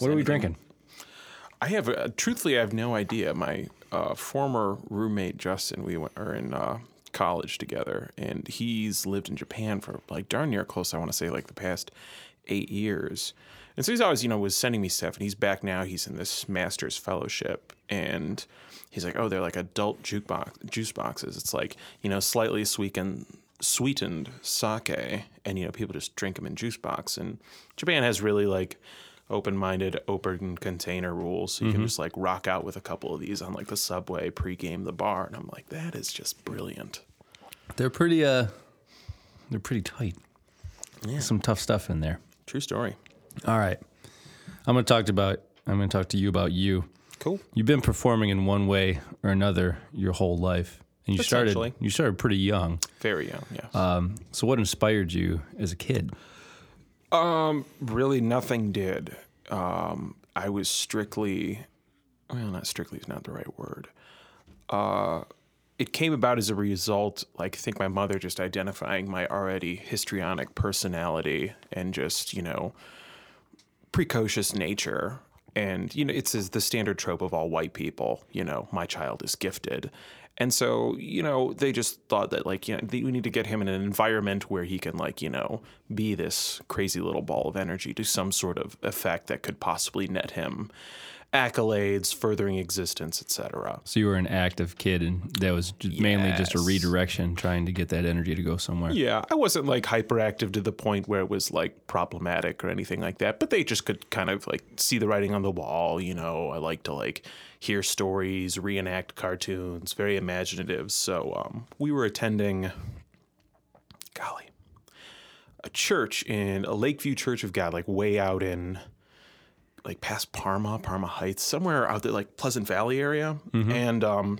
What are we drinking? I have, uh, truthfully, I have no idea. My uh, former roommate Justin, we went, are in uh, college together, and he's lived in Japan for like darn near close. I want to say like the past eight years, and so he's always, you know, was sending me stuff, and he's back now. He's in this master's fellowship, and he's like, oh, they're like adult jukebox juice boxes. It's like you know, slightly sweetened sweetened sake, and you know, people just drink them in juice box. And Japan has really like open-minded, open container rules. So you can just like rock out with a couple of these on like the subway, pregame the bar, and I'm like, that is just brilliant. They're pretty. Uh, they're pretty tight. Yeah. Some tough stuff in there. True story. All right, I'm going to talk about. I'm to talk to you about you. Cool. You've been performing in one way or another your whole life, and you started. You started pretty young. Very young. Yes. Um, so, what inspired you as a kid? Really nothing did. Um, I was strictly, well, not strictly is not the right word. Uh, it came about as a result, like I think my mother just identifying my already histrionic personality and just you know precocious nature. And you know, it's the standard trope of all white people. You know, my child is gifted, and so you know they just thought that like you know we need to get him in an environment where he can like you know be this crazy little ball of energy to some sort of effect that could possibly net him accolades, furthering existence, etc. So you were an active kid, and that was just mainly just a redirection, trying to get that energy to go somewhere. Yeah, I wasn't like hyperactive to the point where it was like problematic or anything like that, but they just could kind of like see the writing on the wall, you know. I like to like hear stories, reenact cartoons, very imaginative. So um, we were attending, golly, a church in a Lakeview Church of God, like way out in like past Parma, Parma Heights, somewhere out there, like Pleasant Valley area. And um,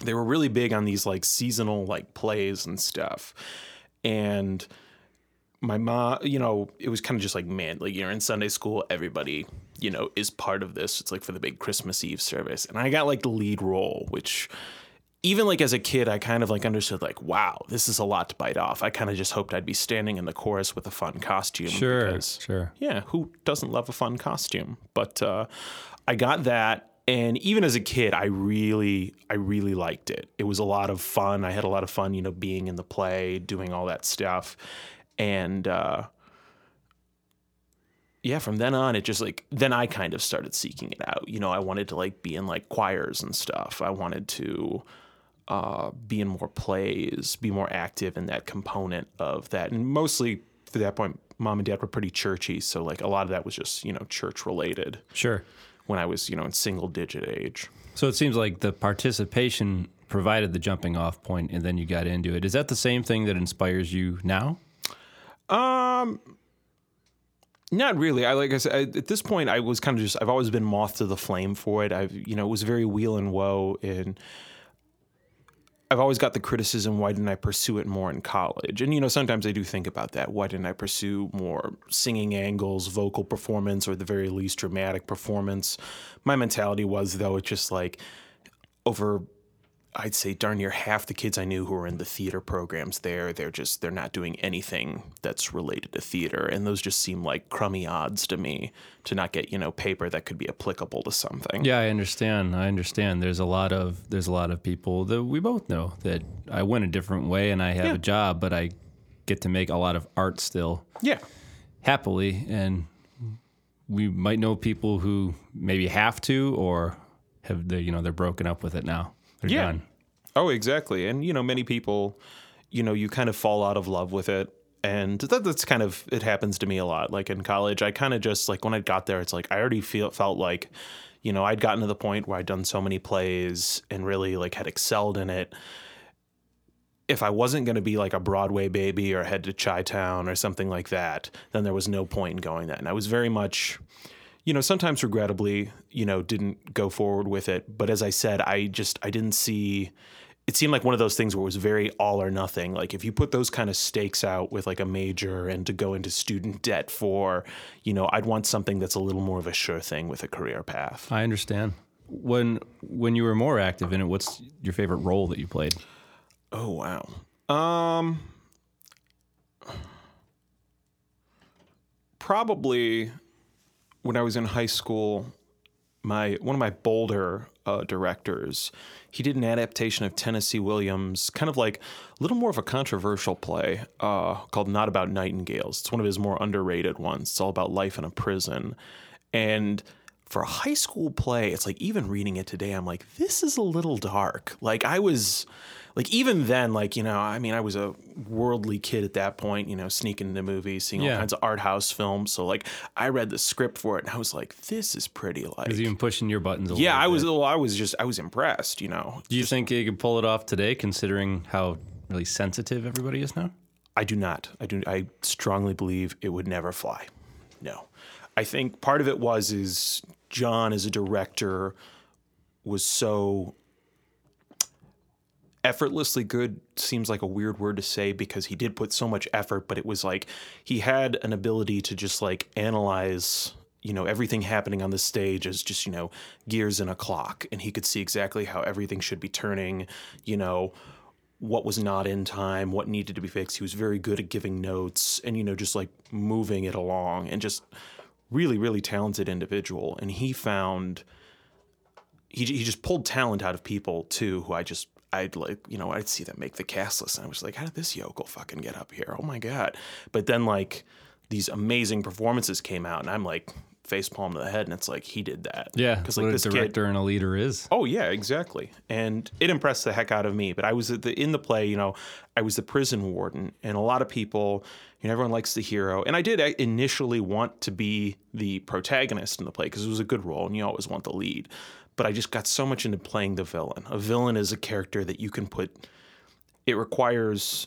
they were really big on these like seasonal like plays and stuff. And my mom, you know, it was kind of just like, man, like you're in Sunday school, everybody, you know, is part of this. It's like for the big Christmas Eve service. And I got like the lead role, which even like as a kid, I kind of like understood like, wow, this is a lot to bite off. I kind of just hoped I'd be standing in the chorus with a fun costume. Sure, because- sure. yeah, who doesn't love a fun costume? But uh, I got that, and even as a kid, I really, I really liked it. It was a lot of fun. I had a lot of fun, you know, being in the play, doing all that stuff, and uh, yeah, from then on, it just like then I kind of started seeking it out. You know, I wanted to like be in like choirs and stuff. I wanted to uh, be in more plays, be more active in that component of that. And mostly to that point, mom and dad were pretty churchy. So, like, a lot of that was just, you know, church related Sure. when I was, you know, in single digit age. So it seems like the participation provided the jumping off point, and then you got into it. Is that the same thing that inspires you now? Um, not really. I like I said I, at this point, I was kind of just. I've always been moth to the flame for it. I've you know it was very wheel and woe, and I've always got the criticism. Why didn't I pursue it more in college? And you know sometimes I do think about that. Why didn't I pursue more singing angles, vocal performance, or the very least dramatic performance? My mentality was though it's just like over I'd say darn near half the kids I knew who were in the theater programs there, they're just they're not doing anything that's related to theater. And those just seem like crummy odds to me to not get, you know, paper that could be applicable to something. Yeah, I understand. I understand. There's a lot of there's a lot of people that we both know that I went a different way and I have Yeah. a job, but I get to make a lot of art still Yeah. happily. And we might know people who maybe have to or have they you know they're broken up with it now. They're Yeah. done. Oh, exactly. And you know, many people, you know, you kind of fall out of love with it. And that, that's kind of it happens to me a lot. Like in college, I kind of just like when I got there, it's like I already feel felt like, you know, I'd gotten to the point where I'd done so many plays and really like had excelled in it. If I wasn't going to be like a Broadway baby or head to Chi Town or something like that, then there was no point in going that. And I was very much, you know, sometimes regrettably, you know, didn't go forward with it. But as I said, I just I didn't see. It seemed like one of those things where it was very all or nothing. Like if you put those kind of stakes out with like a major and to go into student debt for, you know, I'd want something that's a little more of a sure thing with a career path. I understand. When when you were more active in it, what's your favorite role that you played? Oh wow. Um probably when I was in high school, my one of my Boulder uh, directors, he did an adaptation of Tennessee Williams, kind of like a little more of a controversial play uh, called "Not About Nightingales." It's one of his more underrated ones. It's all about life in a prison, and for a high school play, it's like even reading it today, I'm like, this is a little dark. Like I was like even then, like, you know, I mean, I was a worldly kid at that point, you know, sneaking into movies, seeing Yeah. all kinds of art house films. So like I read the script for it and I was like, this is pretty like even pushing your buttons a Yeah, little I was well, I was just I was impressed, you know. Do you think you could pull it off today, considering how really sensitive everybody is now? I do not. I do. I strongly believe it would never fly. No, I think part of it was is John as a director was so effortlessly good. Seems like a weird word to say because he did put so much effort, but it was like he had an ability to just like analyze. You know, everything happening on the stage as just, you know, gears in a clock. And he could see exactly how everything should be turning, you know, what was not in time, what needed to be fixed. He was very good at giving notes and, you know, just like moving it along and just really, really talented individual. And he found, he, he just pulled talent out of people too, who I just, I'd like, you know, I'd see them make the cast list and I was like, how did this yokel fucking get up here? Oh my God. But then like these amazing performances came out and I'm like, face palm to the head and it's like, he did that. Yeah, Because what like a this kid, director and a leader is. Oh yeah, exactly. And it impressed the heck out of me. But I was at the, in the play, you know, I was the prison warden, and a lot of people, you know, everyone likes the hero, and I did initially want to be the protagonist in the play because it was a good role, and you always want the lead. But I just got so much into playing the villain. A villain is a character that you can put. It requires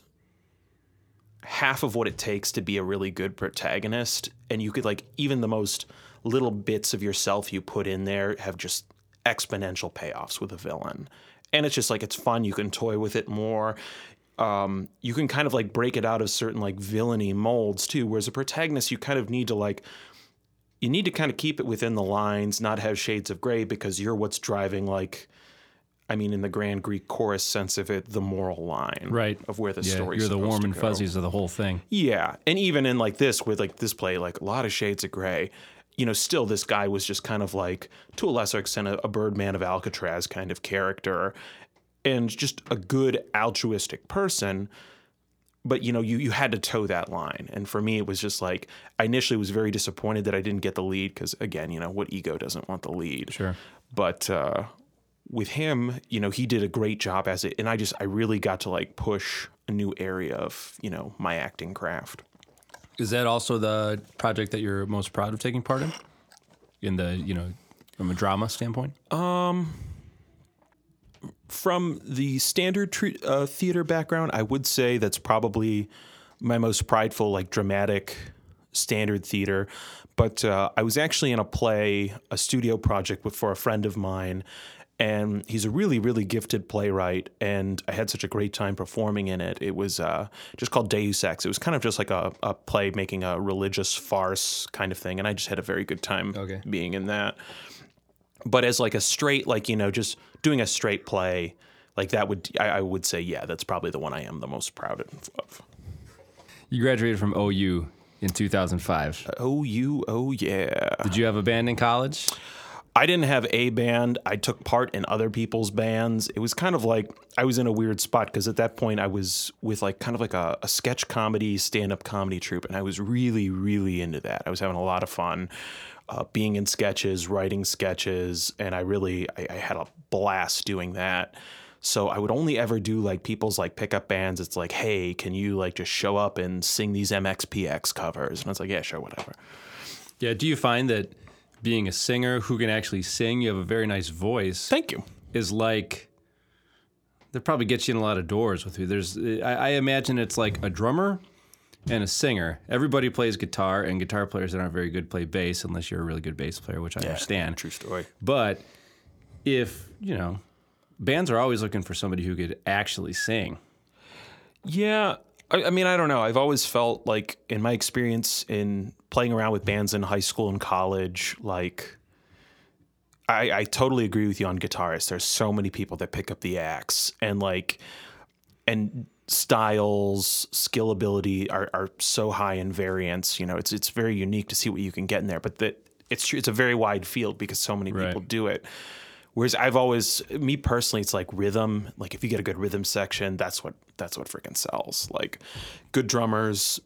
half of what it takes to be a really good protagonist and you could like even the most little bits of yourself you put in there have just exponential payoffs with a villain and it's just like it's fun you can toy with it more um, you can kind of like break it out of certain like villainy molds too whereas a protagonist you kind of need to like you need to kind of keep it within the lines not have shades of gray because you're what's driving like I mean, in the grand Greek chorus sense of it, the moral line, Right. of where the story. Yeah, story's you're the warm and fuzzies of the whole thing. Yeah, and even in like this, with like this play, like a lot of shades of gray. You know, still this guy was just kind of like, to a lesser extent, a, a Birdman of Alcatraz kind of character, and just a good altruistic person. But you know, you you had to toe that line, and for me, it was just like I initially was very disappointed that I didn't get the lead because again, you know, what ego doesn't want the lead? Sure. but uh, with him, you know, he did a great job as it, and I just I really got to like push a new area of you know my acting craft. Is that also the project that you're most proud of taking part in? In the, you know, from a drama standpoint? From the standard tre- uh, theater background, I would say that's probably my most prideful, like dramatic standard theater. But uh, I was actually in a play, a studio project with, for a friend of mine, and he's a really, really gifted playwright. And I had such a great time performing in it. It was uh, just called Deus Ex. It was kind of just like a, a play making a religious farce kind of thing, and I just had a very good time Okay. being in that but as like a straight like you know just doing a straight play like that would I, I would say yeah that's probably the one i am the most proud of. You graduated from OU in 2005. oh you oh yeah. Did you have a band in college? i didn't have a band. I took part in other people's bands. It was kind of like i was in a weird spot because at that point i was with like kind of like a, a sketch comedy stand-up comedy troupe and i was really really into that. I was having a lot of fun uh, being in sketches writing sketches and i really I, I had a blast doing that so i would only ever do like people's like pickup bands it's like hey can you like just show up and sing these mxpx covers and i was like yeah sure whatever Yeah. Do you find that being a singer who can actually sing, you have a very nice voice, thank you is like that probably gets you in a lot of doors with you. There's, I, I imagine it's like a drummer and a singer. Everybody plays guitar, and guitar players that aren't very good play bass unless you're a really good bass player, which I understand. true story But if you know, bands are always looking for somebody who could actually sing. Yeah. I, I mean, I don't know. I've always felt like, in my experience in playing around with bands in high school and college, like, I, I totally agree with you on guitarists. There's so many people that pick up the axe and, like, and styles, skill ability are, are so high in variance. You know, it's it's very unique to see what you can get in there. But that it's true. It's a very wide field because so many Right. people do it. Whereas I've always, me personally, it's like rhythm. Like if you get a good rhythm section, that's what that's what freaking sells. Like good drummers,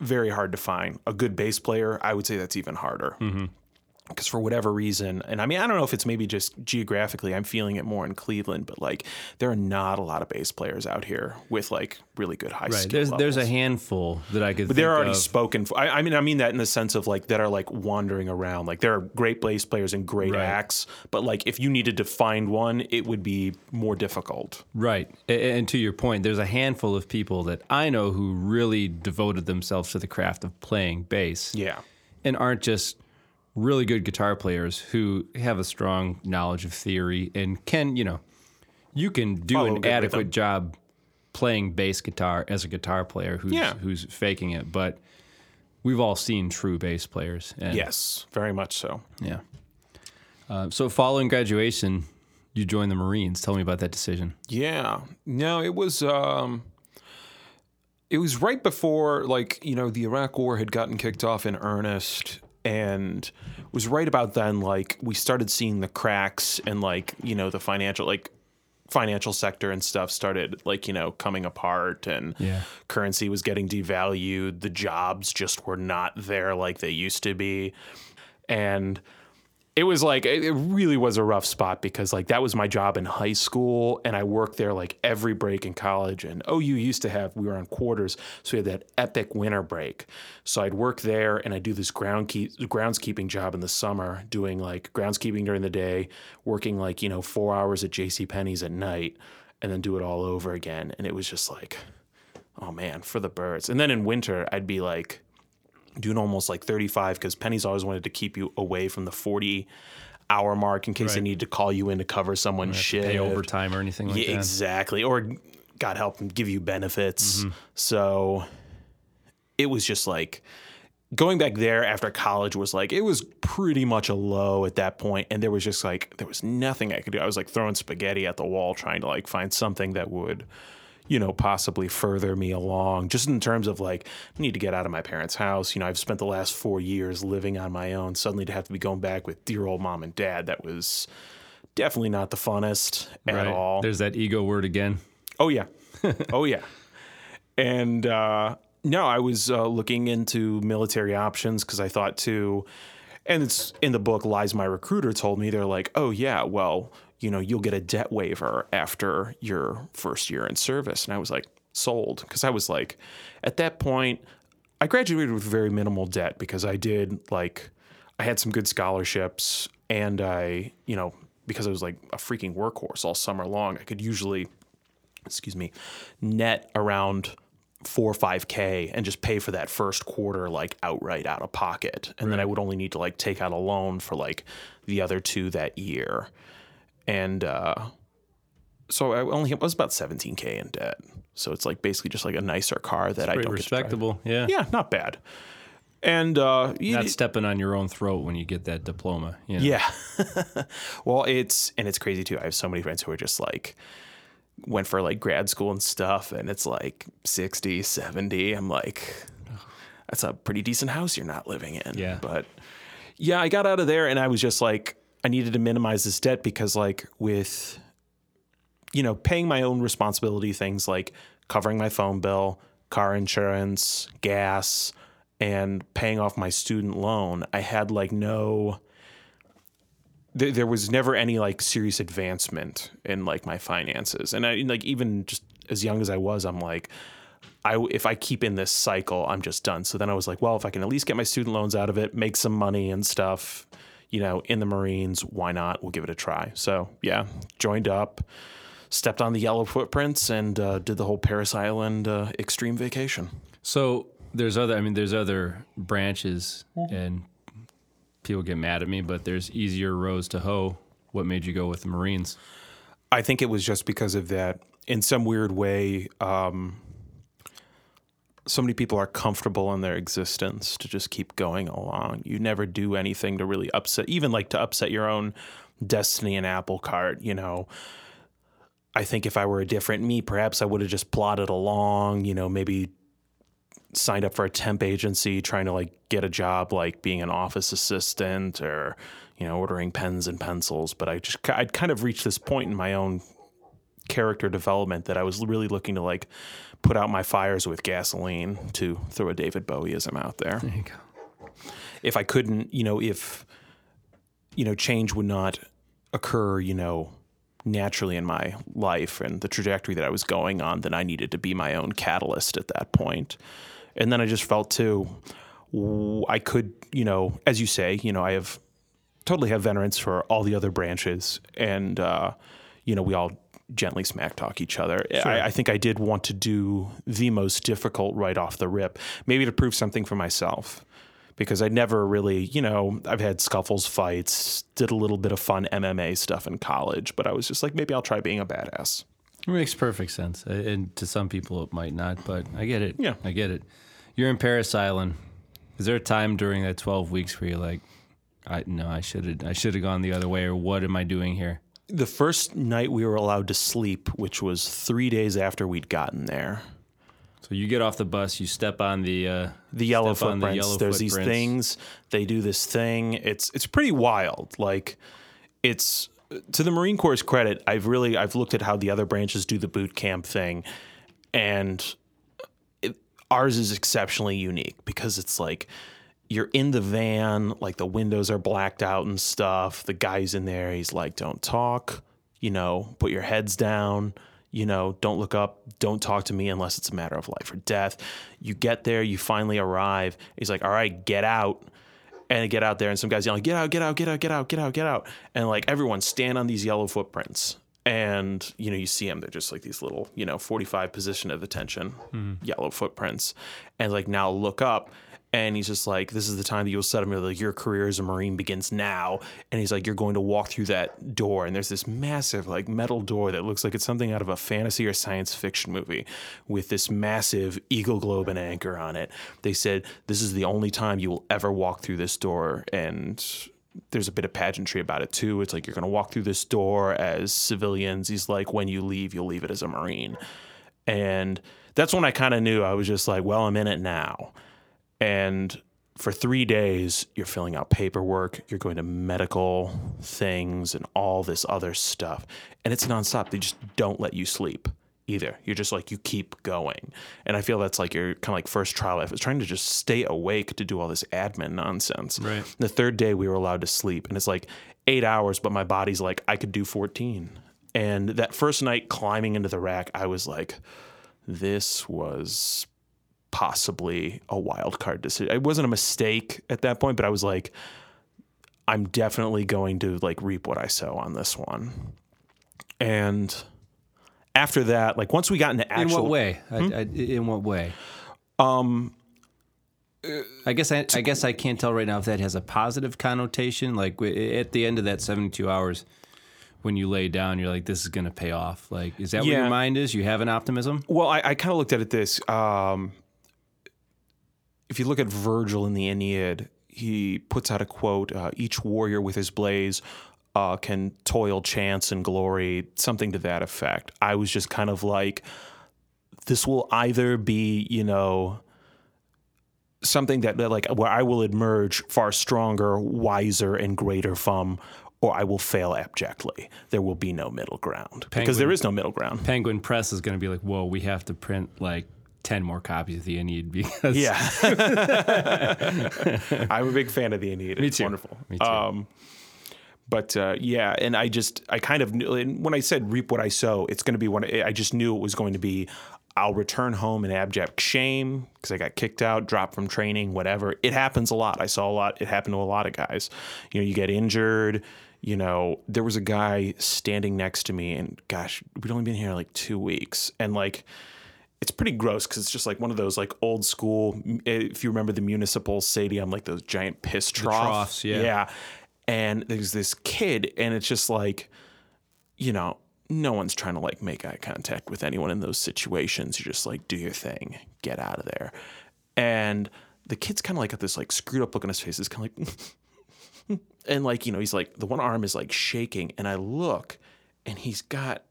very hard to find. A good bass player, I would say that's even harder. Mm-hmm. Because for whatever reason, and I mean, I don't know if it's maybe just geographically, I'm feeling it more in Cleveland, but like there are not a lot of bass players out here with like really good high Right. skill There's there's a handful that I could. But they're already of. spoken for. I, I mean, I mean that in the sense of like that are like wandering around. Like there are great bass players and great Right. acts, but like if you needed to find one, it would be more difficult. Right. A- And to your point, there's a handful of people that I know who really devoted themselves to the craft of playing bass Yeah. and aren't just really good guitar players who have a strong knowledge of theory and can, you know, you can do Follow an adequate job playing bass guitar as a guitar player who's Yeah. who's faking it, but we've all seen true bass players. And Yes, very much so. Yeah. Uh, so following graduation, you joined the Marines. Tell me about that decision. Yeah. No, it was um it was right before like, you know, the Iraq war had gotten kicked off in earnest and it was right about then like we started seeing the cracks and like, you know, the financial like financial sector and stuff started like, you know, coming apart and Yeah. currency was getting devalued, the jobs just were not there like they used to be. And it was like it really was a rough spot because like that was my job in high school and I worked there like every break in college and oh, OU used to have we were on quarters so we had that epic winter break. So I'd work there and I'd do this ground keep, groundskeeping job in the summer doing like groundskeeping during the day working like you know 4 hours at JC Penney's at night and then do it all over again. And it was just like oh man for the birds. And then in winter I'd be like doing almost like 35 because Penney's always wanted to keep you away from the 40 hour mark in case they Right. need to call you in to cover someone's shit. Pay overtime or anything like Yeah, that. exactly. Or God help them give you benefits. Mm-hmm. So it was just like going back there after college was like it was pretty much a low at that point and there was just like there was nothing I could do. I was like throwing spaghetti at the wall trying to like find something that would you know possibly further me along just in terms of like I need to get out of my parents' house. You know, I've spent the last 4 years living on my own. Suddenly to have to be going back with dear old mom and dad that was definitely not the funnest at Right. all. There's that ego word again. Oh yeah, oh yeah. And uh, no, I was uh, looking into military options because I thought too, and it's in the book. Lies my recruiter told me they're like, oh yeah, well, you know, you'll get a debt waiver after your first year in service, and I was like, sold because I was like, at that point, I graduated with very minimal debt because I did like, I had some good scholarships, and I, you know, because I was like a freaking workhorse all summer long, I could usually excuse me, net around four or five K and just pay for that first quarter like outright out of pocket. And then I would only need to like take out a loan for like the other two that year. And uh so I only I was about 17K in debt. So it's like basically just like a nicer car that I don't get to drive. respectable. Yeah. Yeah, not bad. And uh you- Not stepping on your own throat when you get that diploma. You know? yeah. well, it's and it's crazy too. I have so many friends who are just like went for like grad school and stuff and it's like 60, 70. I'm like that's a pretty decent house you're not living in. Yeah. But yeah, I got out of there and I was just like I needed to minimize this debt because like with you know, paying my own responsibility things like covering my phone bill, car insurance, gas, and paying off my student loan, I had like no there, there was never any like serious advancement in like my finances. And I like even just as young as I was, I'm like I if I keep in this cycle, I'm just done. So then I was like, well, if I can at least get my student loans out of it, make some money and stuff, you know, in the Marines, why not? We'll give it a try. So yeah, joined up, stepped on the yellow footprints, and uh, did the whole Parris Island uh, extreme vacation. So there's other. I mean, there's other branches, Mm-hmm. and people get mad at me, but there's easier rows to hoe. What made you go with the Marines? I think it was just because of that. In some weird way, um, so many people are comfortable in their existence to just keep going along. You never do anything to really upset, even like to upset your own destiny and apple cart. You know, I think if I were a different me, perhaps I would have just plodded along. You know, maybe signed up for a temp agency trying to like get a job like being an office assistant or you know ordering pens and pencils but i just i'd kind of reached this point in my own character development that i was really looking to like put out my fires with gasoline to throw a david bowieism out there There you go. if i couldn't you know if you know change would not occur you know naturally in my life and the trajectory that i was going on then i needed to be my own catalyst at that point. and then i just felt too I could you know as you say you know i have totally have veterans for all the other branches and uh, you know we all gently smack talk each other I, I think i did want to do the most difficult right off the rip maybe to prove something for myself because I never really, you know, I've had scuffles, fights, did a little bit of fun MMA stuff in college, but I was just like, maybe I'll try being a badass. It makes perfect sense. And to some people, it might not, but I get it. Yeah. I get it. You're in Parris Island. Is there a time during that 12 weeks where you're like, I no, I should have I should have gone the other way, or what am I doing here? The first night we were allowed to sleep, which was three days after we'd gotten there, So you get off the bus, you step on the uh, the yellow on the footprints. yellow There's these things. They do this thing. It's it's pretty wild. Like it's to the Marine Corps' credit. I've really I've looked at how the other branches do the boot camp thing, and it, ours is exceptionally unique because it's like you're in the van, like the windows are blacked out and stuff. The guy's in there. He's like, "Don't talk. You know, put your heads down." You know, don't look up, don't talk to me unless it's a matter of life or death. You get there, you finally arrive. He's like, all right, get out. And I get out there, and some guys yelling, get out, get out, get out, get out, get out, get out. And like everyone stand on these yellow footprints. And, you know, you see them, they're just like these little, you know, 45 position of attention mm-hmm. yellow footprints. And like now look up. And he's just like, this is the time that you'll set him like your career as a Marine begins now. And he's like, you're going to walk through that door. And there's this massive like metal door that looks like it's something out of a fantasy or science fiction movie with this massive eagle globe and anchor on it. They said, this is the only time you will ever walk through this door. And there's a bit of pageantry about it too. It's like you're going to walk through this door as civilians. He's like, when you leave, you'll leave it as a Marine. And that's when I kind of knew I was just like, well, I'm in it now. And for three days, you're filling out paperwork, you're going to medical things and all this other stuff. And it's nonstop. They just don't let you sleep either. You're just like, you keep going. And I feel that's like your kind of like first trial life is trying to just stay awake to do all this admin nonsense. Right. The third day, we were allowed to sleep. And it's like eight hours, but my body's like, I could do 14. And that first night climbing into the rack, I was like, this was possibly a wild card decision. It wasn't a mistake at that point, but I was like, I'm definitely going to like reap what I sow on this one. And after that, like once we got into in actual, what way? I, I, in what way? um, I guess I, I guess I can't tell right now if that has a positive connotation. Like at the end of that seventy-two hours, when you lay down, you're like, "This is going to pay off." Like, is that what your mind is? You have an optimism. Well, I, I kind of looked at it this. Um, if you look at Virgil in the Aeneid, he puts out a quote: uh, "Each warrior with his blaze uh, can toil chance and glory," something to that effect. I was just kind of like, this will either be, you know, something that, that like where I will emerge far stronger, wiser, and greater from. Or I will fail abjectly. There will be no middle ground because there is no middle ground. Penguin Press is going to be like, "Whoa, we have to print like." 10 more copies of the Aeneid because Yeah. I'm a big fan of the Aeneid. Me It's too. wonderful. Me too. Um, but uh, yeah, and I just, I kind of knew, and when I said reap what I sow, it's going to be one, I just knew it was going to be, I'll return home in abject shame because I got kicked out, dropped from training, whatever. It happens a lot. I saw a lot. It happened to a lot of guys. You know, you get injured. You know, there was a guy standing next to me, and gosh, we'd only been here like two weeks, and like, it's pretty gross because it's just like one of those like old school. If you remember the municipal stadium, like those giant piss troughs. troughs, yeah. Yeah. And there's this kid, and it's just like, you know, no one's trying to like make eye contact with anyone in those situations. You're just like, do your thing, get out of there. And the kid's kind of like got this like screwed up look on his face. It's kind of like, and like, you know, he's like, the one arm is like shaking. And I look, and he's got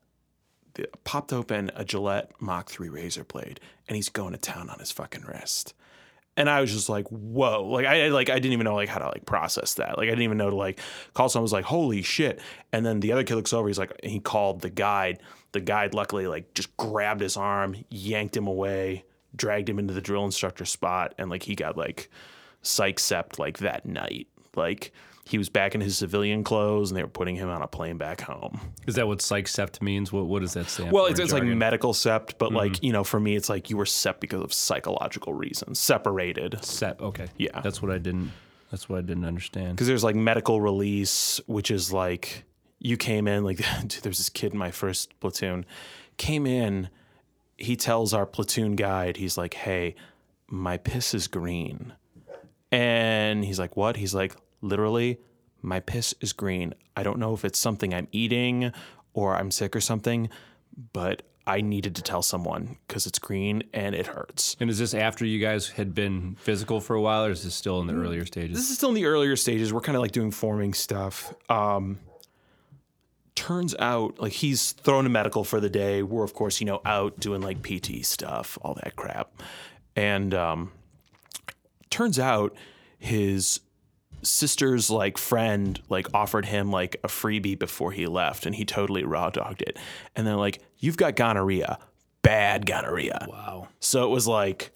popped open a Gillette Mach 3 razor blade and he's going to town on his fucking wrist. And I was just like, whoa. Like I like I didn't even know like how to like process that. Like I didn't even know to like call someone was like, holy shit. And then the other kid looks over, he's like he called the guide. The guide luckily like just grabbed his arm, yanked him away, dragged him into the drill instructor spot, and like he got like psych sept like that night. Like he was back in his civilian clothes and they were putting him on a plane back home. Is that what psych sept means? What what does that stand Well, it's, it's like medical sept, but like, mm-hmm. you know, for me, it's like you were sept because of psychological reasons, separated. Sep. Okay. Yeah. That's what I didn't. That's what I didn't understand. Because there's like medical release, which is like you came in, like, dude, there's this kid in my first platoon, came in, he tells our platoon guide, he's like, hey, my piss is green. And he's like, what? He's like, literally, my piss is green. I don't know if it's something I'm eating or I'm sick or something, but I needed to tell someone because it's green and it hurts. And is this after you guys had been physical for a while, or is this still in the earlier stages? This is still in the earlier stages. We're kind of like doing forming stuff. Um, turns out, like he's thrown to medical for the day. We're of course, you know, out doing like PT stuff, all that crap. And um, turns out his sister's like friend like offered him like a freebie before he left, and he totally raw dogged it. And they're like, "You've got gonorrhea, bad gonorrhea." wow. So it was like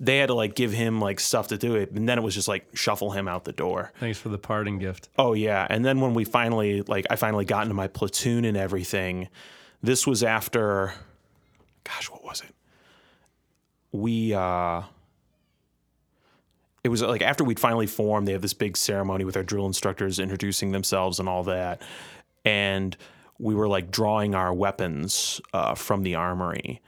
they had to like give him like stuff to do it, and then it was just like shuffle him out the door. Thanks for the parting gift. Oh yeah, and then when we finally like I finally got into my platoon and everything, this was after gosh, what was it? We uh it was like after we'd finally formed, they have this big ceremony with our drill instructors introducing themselves and all that. And we were like drawing our weapons uh, from the armory.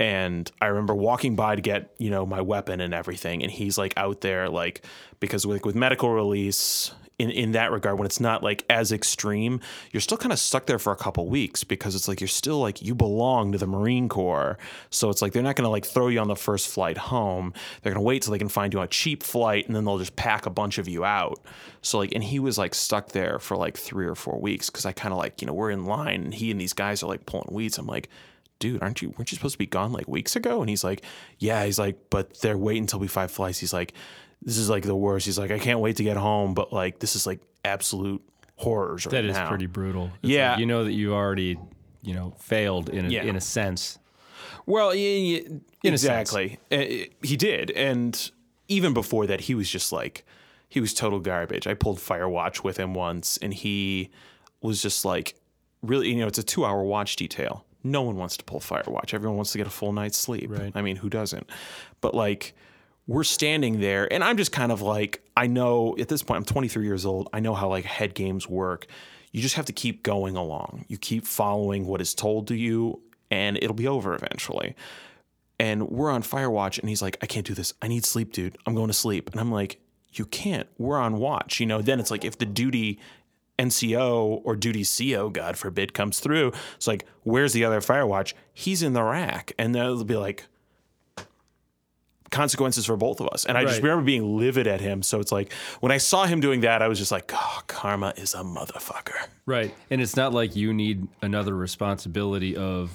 And I remember walking by to get, you know, my weapon and everything. And he's like out there, like, because with, with medical release, in, in that regard, when it's not like as extreme, you're still kind of stuck there for a couple weeks because it's like you're still like, you belong to the Marine Corps. So it's like they're not going to like throw you on the first flight home. They're going to wait till they can find you a cheap flight and then they'll just pack a bunch of you out. So like, and he was like stuck there for like three or four weeks because I kind of like, you know, we're in line and he and these guys are like pulling weeds. I'm like, dude, aren't you weren't you supposed to be gone like weeks ago? And he's like, yeah. He's like, but they're waiting until we five flights. He's like, this is like the worst. He's like, I can't wait to get home, but like this is like absolute horrors right That is now. pretty brutal. It's Yeah. like you know that you already, you know, failed in a, Yeah. in a sense. Well, yeah, yeah, In a sense. exactly. Uh, he did, and even before that, he was just like he was total garbage. I pulled Firewatch with him once, and he was just like really. You know, it's a two-hour watch detail. No one wants to pull Firewatch. Everyone wants to get a full night's sleep. Right. I mean, who doesn't? But like. We're standing there, and I'm just kind of like, I know at this point, I'm 23 years old. I know how like head games work. You just have to keep going along. You keep following what is told to you, and it'll be over eventually and we're on Firewatch, and he's like, I can't do this. I need sleep, dude. I'm going to sleep. And I'm like, you can't. We're on watch. You know, then it's like if the duty NCO or duty CO, God forbid, comes through, it's like, where's the other Firewatch? He's in the rack. And then it'll be like, consequences for both of us. And I just remember being livid at him. So it's like, when I saw him doing that, I was just like, oh, karma is a motherfucker. Right. And it's not like you need another responsibility of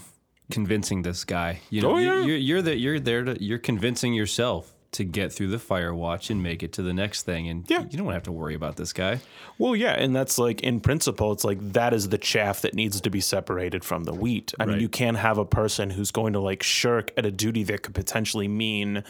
convincing this guy. You know, Oh, you- yeah. you're, you're, the, you're there to, you're convincing yourself to get through the fire watch and make it to the next thing. And Yeah. you don't have to worry about this guy. Well, yeah, and that's like in principle, it's like that is the chaff that needs to be separated from the wheat. I mean, you can't have a person who's going to like shirk at a duty that could potentially mean,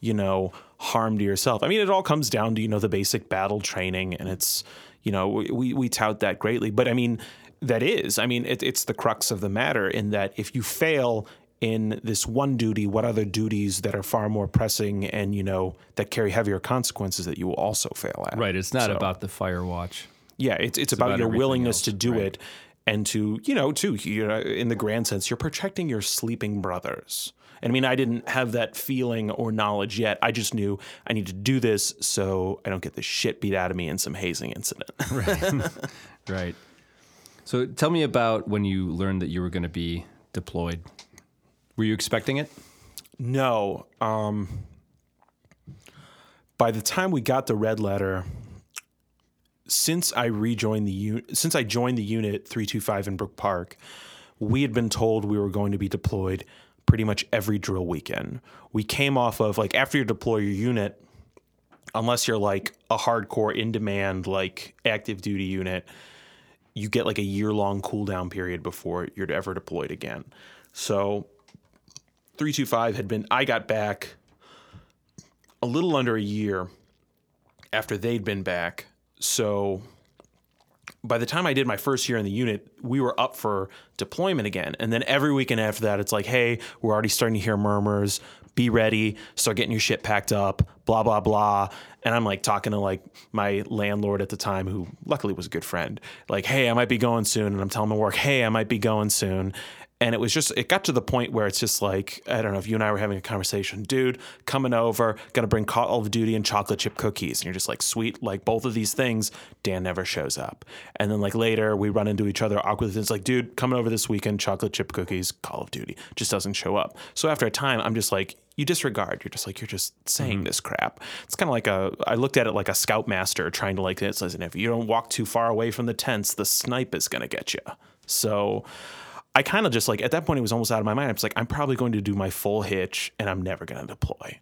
you know, harm to yourself. I mean, it all comes down to you know the basic battle training, and it's you know we we tout that greatly, but I mean that is, I mean, it, it's the crux of the matter in that if you fail in this one duty, what other duties that are far more pressing and you know that carry heavier consequences that you will also fail at. Right. It's not So- about the fire watch. yeah, it's it's, about, about your willingness else, to do right. it and to you know to you know in the grand sense you're protecting your sleeping brothers. And I mean, I didn't have that feeling or knowledge yet. I just knew I need to do this so I don't get the shit beat out of me in some hazing incident. Right. Right. So tell me about when you learned that you were going to be deployed. Were you expecting it? No. Um, by the time we got the red letter, since I rejoined the unit, since I joined the unit 325 in Brook Park, we had been told we were going to be deployed pretty much every drill weekend. We came off of like after you deploy your unit, unless you're like a hardcore in demand like active duty unit, you get like a year long cooldown period before you're ever deployed again. So 325 had been I got back a little under a year after they'd been back. So by the time I did my first year in the unit, we were up for deployment again. And then every weekend after that, it's like, hey, we're already starting to hear murmurs. Be ready. Start getting your shit packed up. Blah blah blah. And I'm like talking to like my landlord at the time, who luckily was a good friend. Like, hey, I might be going soon. And I'm telling my work, hey, I might be going soon. And it was just, it got to the point where it's just like, I don't know if you and I were having a conversation, dude, coming over, gonna bring Call of Duty and chocolate chip cookies. And you're just like, sweet, like both of these things, Dan never shows up. And then like later we run into each other awkwardly. It's like, dude, coming over this weekend, chocolate chip cookies, Call of Duty, just doesn't show up. So after a time, I'm just like, you disregard. You're just like, you're just saying mm-hmm. this crap. It's kind of like a, I looked at it like a scoutmaster trying to like, it says, if you don't walk too far away from the tents, the snipe is gonna get you. So, I kind of just like at that point it was almost out of my mind. I was like, I'm probably going to do my full hitch and I'm never going to deploy.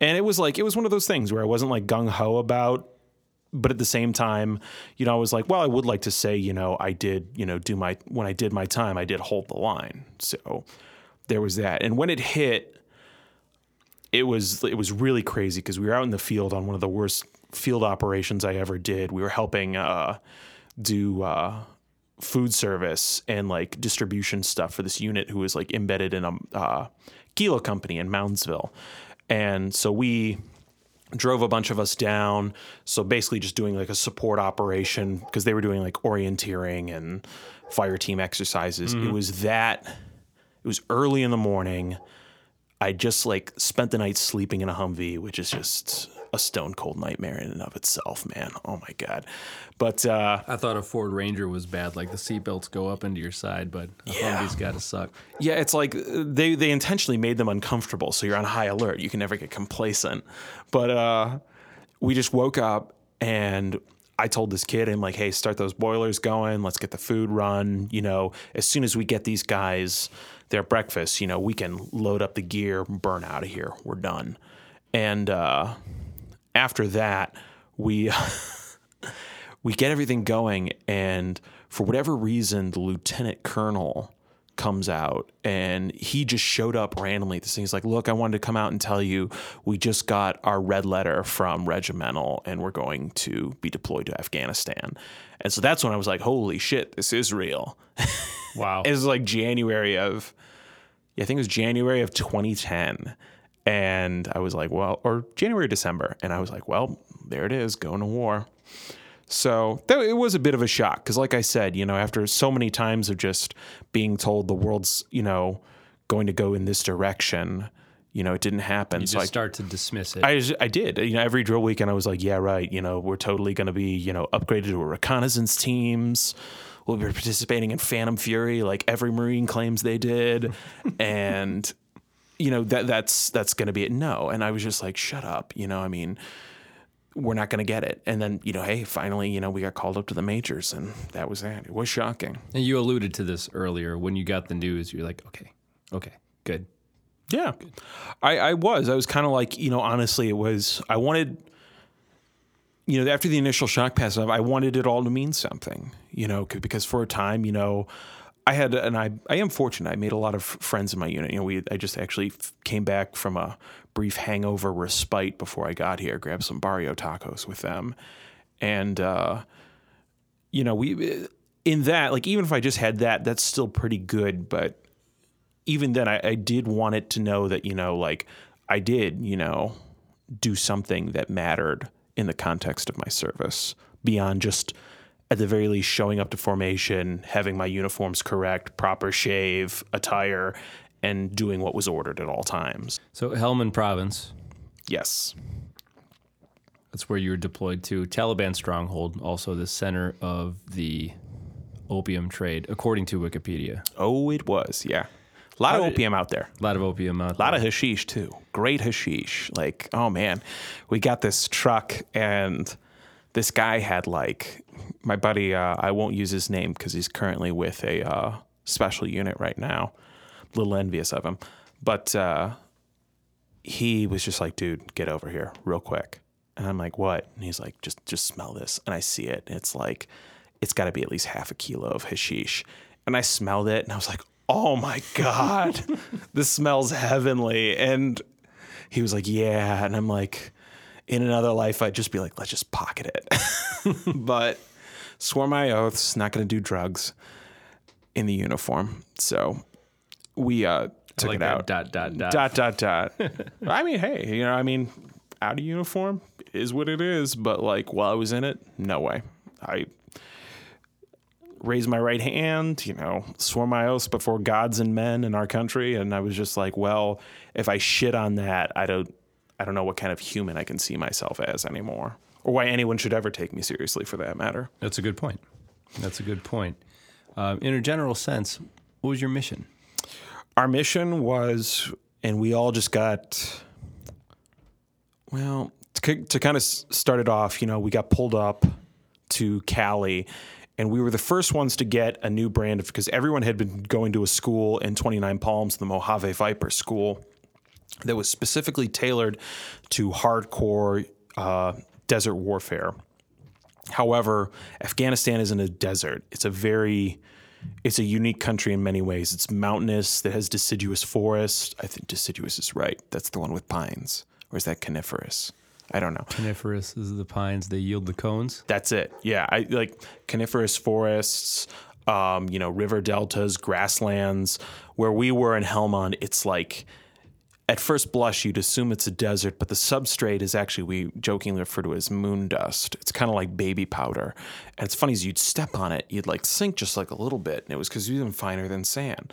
And it was like it was one of those things where I wasn't like gung ho about, but at the same time, you know, I was like, well, I would like to say, you know, I did, you know, do my when I did my time, I did hold the line. So there was that. And when it hit, it was it was really crazy because we were out in the field on one of the worst field operations I ever did. We were helping uh, do. Uh, food service and like distribution stuff for this unit who was like embedded in a uh, kilo company in Moundsville. And so we drove a bunch of us down. So basically just doing like a support operation because they were doing like orienteering and fire team exercises. It was that, it was early in the morning. I just like spent the night sleeping in a Humvee, which is just a stone cold nightmare in and of itself, man. Oh my God. But uh, I thought a Ford Ranger was bad, like the seatbelts go up into your side, but a Yeah. Humvee's got to suck. Yeah, it's like uh, they they intentionally made them uncomfortable, so you're on high alert. You can never get complacent. But uh, we just woke up and I told this kid, I'm like, hey, start those boilers going. Let's get the food run. You know, as soon as we get these guys their breakfast, you know, we can load up the gear, burn out of here. We're done. And uh, after that, we we get everything going, and for whatever reason, the lieutenant colonel comes out and he just showed up randomly. This thing's like, look, I wanted to come out and tell you we just got our red letter from regimental and we're going to be deployed to Afghanistan. And so that's when I was like, holy shit, this is real. Wow. It was like January of, yeah, I think it was January of 2010. And I was like, well, or January, December. And I was like, well, there it is, going to war. So that, it was a bit of a shock because, like I said, you know, after so many times of just being told the world's, you know, going to go in this direction, you know, it didn't happen. you so just I, start to dismiss it. I, just- I did. You know, every drill weekend, I was like, yeah, right. You know, we're totally going to be, you know, upgraded to reconnaissance teams. We'll be participating in Phantom Fury, like every Marine claims they did, and you know that that's that's going to be it. No, and I was just like, shut up. You know, I mean, we're not going to get it. And then you know, hey, finally, you know, we got called up to the majors, and that was that. It was shocking. and you alluded to this earlier when you got the news. You're like, okay, okay, good. Yeah, good. I, I was. I was kind of like, you know, honestly, it was. I wanted, you know, after the initial shock passed off, I wanted it all to mean something, you know, because for a time, you know, I had, and I, I am fortunate. I made a lot of friends in my unit. You know, we, I just actually came back from a brief hangover respite before I got here, grabbed some barrio tacos with them, and, uh, you know, we, in that, like, even if I just had that, that's still pretty good, but even then, I, I did want it to know that, you know, like I did, you know, do something that mattered in the context of my service beyond just at the very least showing up to formation, having my uniforms correct, proper shave, attire, and doing what was ordered at all times. So Helmand Province, Yes. that's where you were deployed to. Taliban stronghold, also the center of the opium trade, according to Wikipedia. Oh, it was. Yeah. A lot of did- opium out there. A lot of opium out there. A lot of hashish too. Great hashish. Like, oh man, we got this truck and this guy had like my buddy. Uh, I won't use his name because he's currently with a uh, special unit right now. A little envious of him, but uh, he was just like, "Dude, get over here real quick." And I'm like, "What?" And he's like, "Just just smell this." And I see it. It's like, it's got to be at least half a kilo of hashish. And I smelled it, and I was like, "Oh my god, this smells heavenly." And he was like, "Yeah," and I'm like, in another life, I'd just be like, "Let's just pocket it." but swore my oaths, not going to do drugs in the uniform. So we uh, took like it out. dot, dot, dot. Dot dot dot. I mean, hey, you know, I mean, out of uniform is what it is. But like, while I was in it, no way. I raised my right hand, you know, swore my oaths before gods and men in our country, and I was just like, well, if I shit on that, I don't, I don't know what kind of human I can see myself as anymore, or why anyone should ever take me seriously for that matter. That's a good point. That's a good point. Um, in a general sense, what was your mission? our mission was, and we all just got, well, to, to kind of start it off, you know, we got pulled up to Cali, and we were the first ones to get a new brand of because everyone had been going to a school in 29 Palms, the Mojave Viper School, that was specifically tailored to hardcore uh, desert warfare. However, Afghanistan isn't a desert. It's a very it's a unique country in many ways. It's mountainous that has deciduous forest. I think deciduous is right. That's the one with pines. Or is that coniferous? I don't know. Coniferous is the pines, they yield the cones. That's it. Yeah, I like coniferous forests, um, you know, river deltas, grasslands. Where we were in Helmand, it's like at first blush you'd assume it's a desert, but the substrate is actually we jokingly refer to as moon dust. It's kind of like baby powder, and it's funny as you'd step on it, you'd like sink just like a little bit, and it was because it was even finer than sand.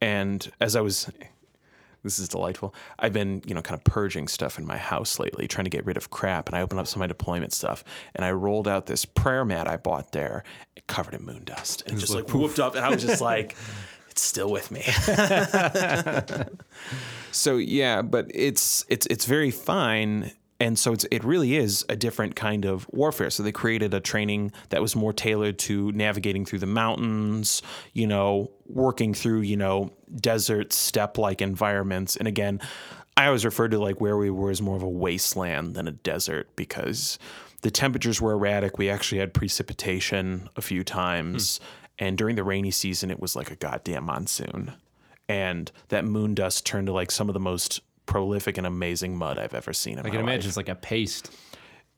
And as I was this is delightful. I've been, you know, kind of purging stuff in my house lately, trying to get rid of crap. And I opened up some of my deployment stuff and I rolled out this prayer mat I bought there, covered in moon dust. And it just like whooped up. And I was just like, it's still with me. so yeah, but it's it's it's very fine. And so it's, it really is a different kind of warfare. So they created a training that was more tailored to navigating through the mountains, you know, working through, you know, desert steppe like environments. And again, I always referred to like where we were as more of a wasteland than a desert because the temperatures were erratic. We actually had precipitation a few times. Hmm. And during the rainy season, it was like a goddamn monsoon. And that moon dust turned to like some of the most prolific and amazing mud I've ever seen in I my can life imagine it's like a paste.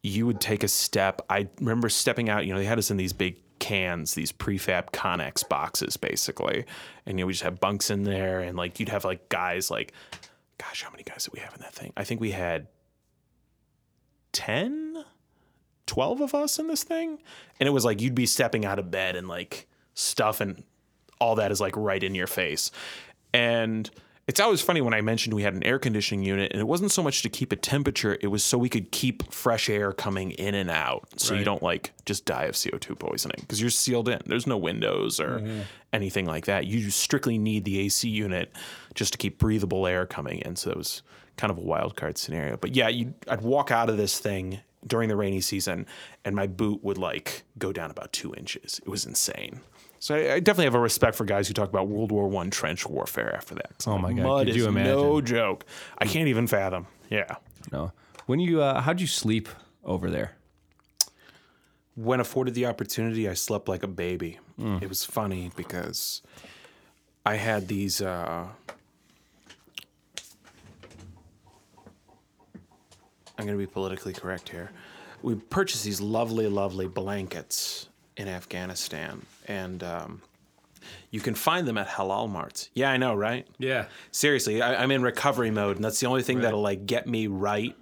you would take a step. I remember stepping out, you know, they had us in these big cans, these prefab Connex boxes, basically. And, you know, we just have bunks in there. And, like, you'd have, like, guys, like, gosh, how many guys did we have in that thing? I think we had 10, 12 of us in this thing. And it was like you'd be stepping out of bed and, like, stuff and all that is, like, right in your face. And, it's always funny when I mentioned we had an air conditioning unit, and it wasn't so much to keep a temperature; it was so we could keep fresh air coming in and out, so you don't like just die of CO two poisoning because you're sealed in. There's no windows or mm-hmm. anything like that. You strictly need the AC unit just to keep breathable air coming in. So it was kind of a wild card scenario. But yeah, you, I'd walk out of this thing during the rainy season, and my boot would like go down about two inches. It was insane. So I, I definitely have a respect for guys who talk about World War One trench warfare after that. Oh my God, mud could is you no joke. I can't even fathom. Yeah. No. When you uh, how'd you sleep over there? When afforded the opportunity, I slept like a baby. It was funny because I had these. Uh, I'm going to be politically correct here. We purchased these lovely, lovely blankets in Afghanistan, and um, you can find them at halal marts. Yeah, I know, right? Yeah. Seriously, I, I'm in recovery mode, and that's the only thing that'll like get me right.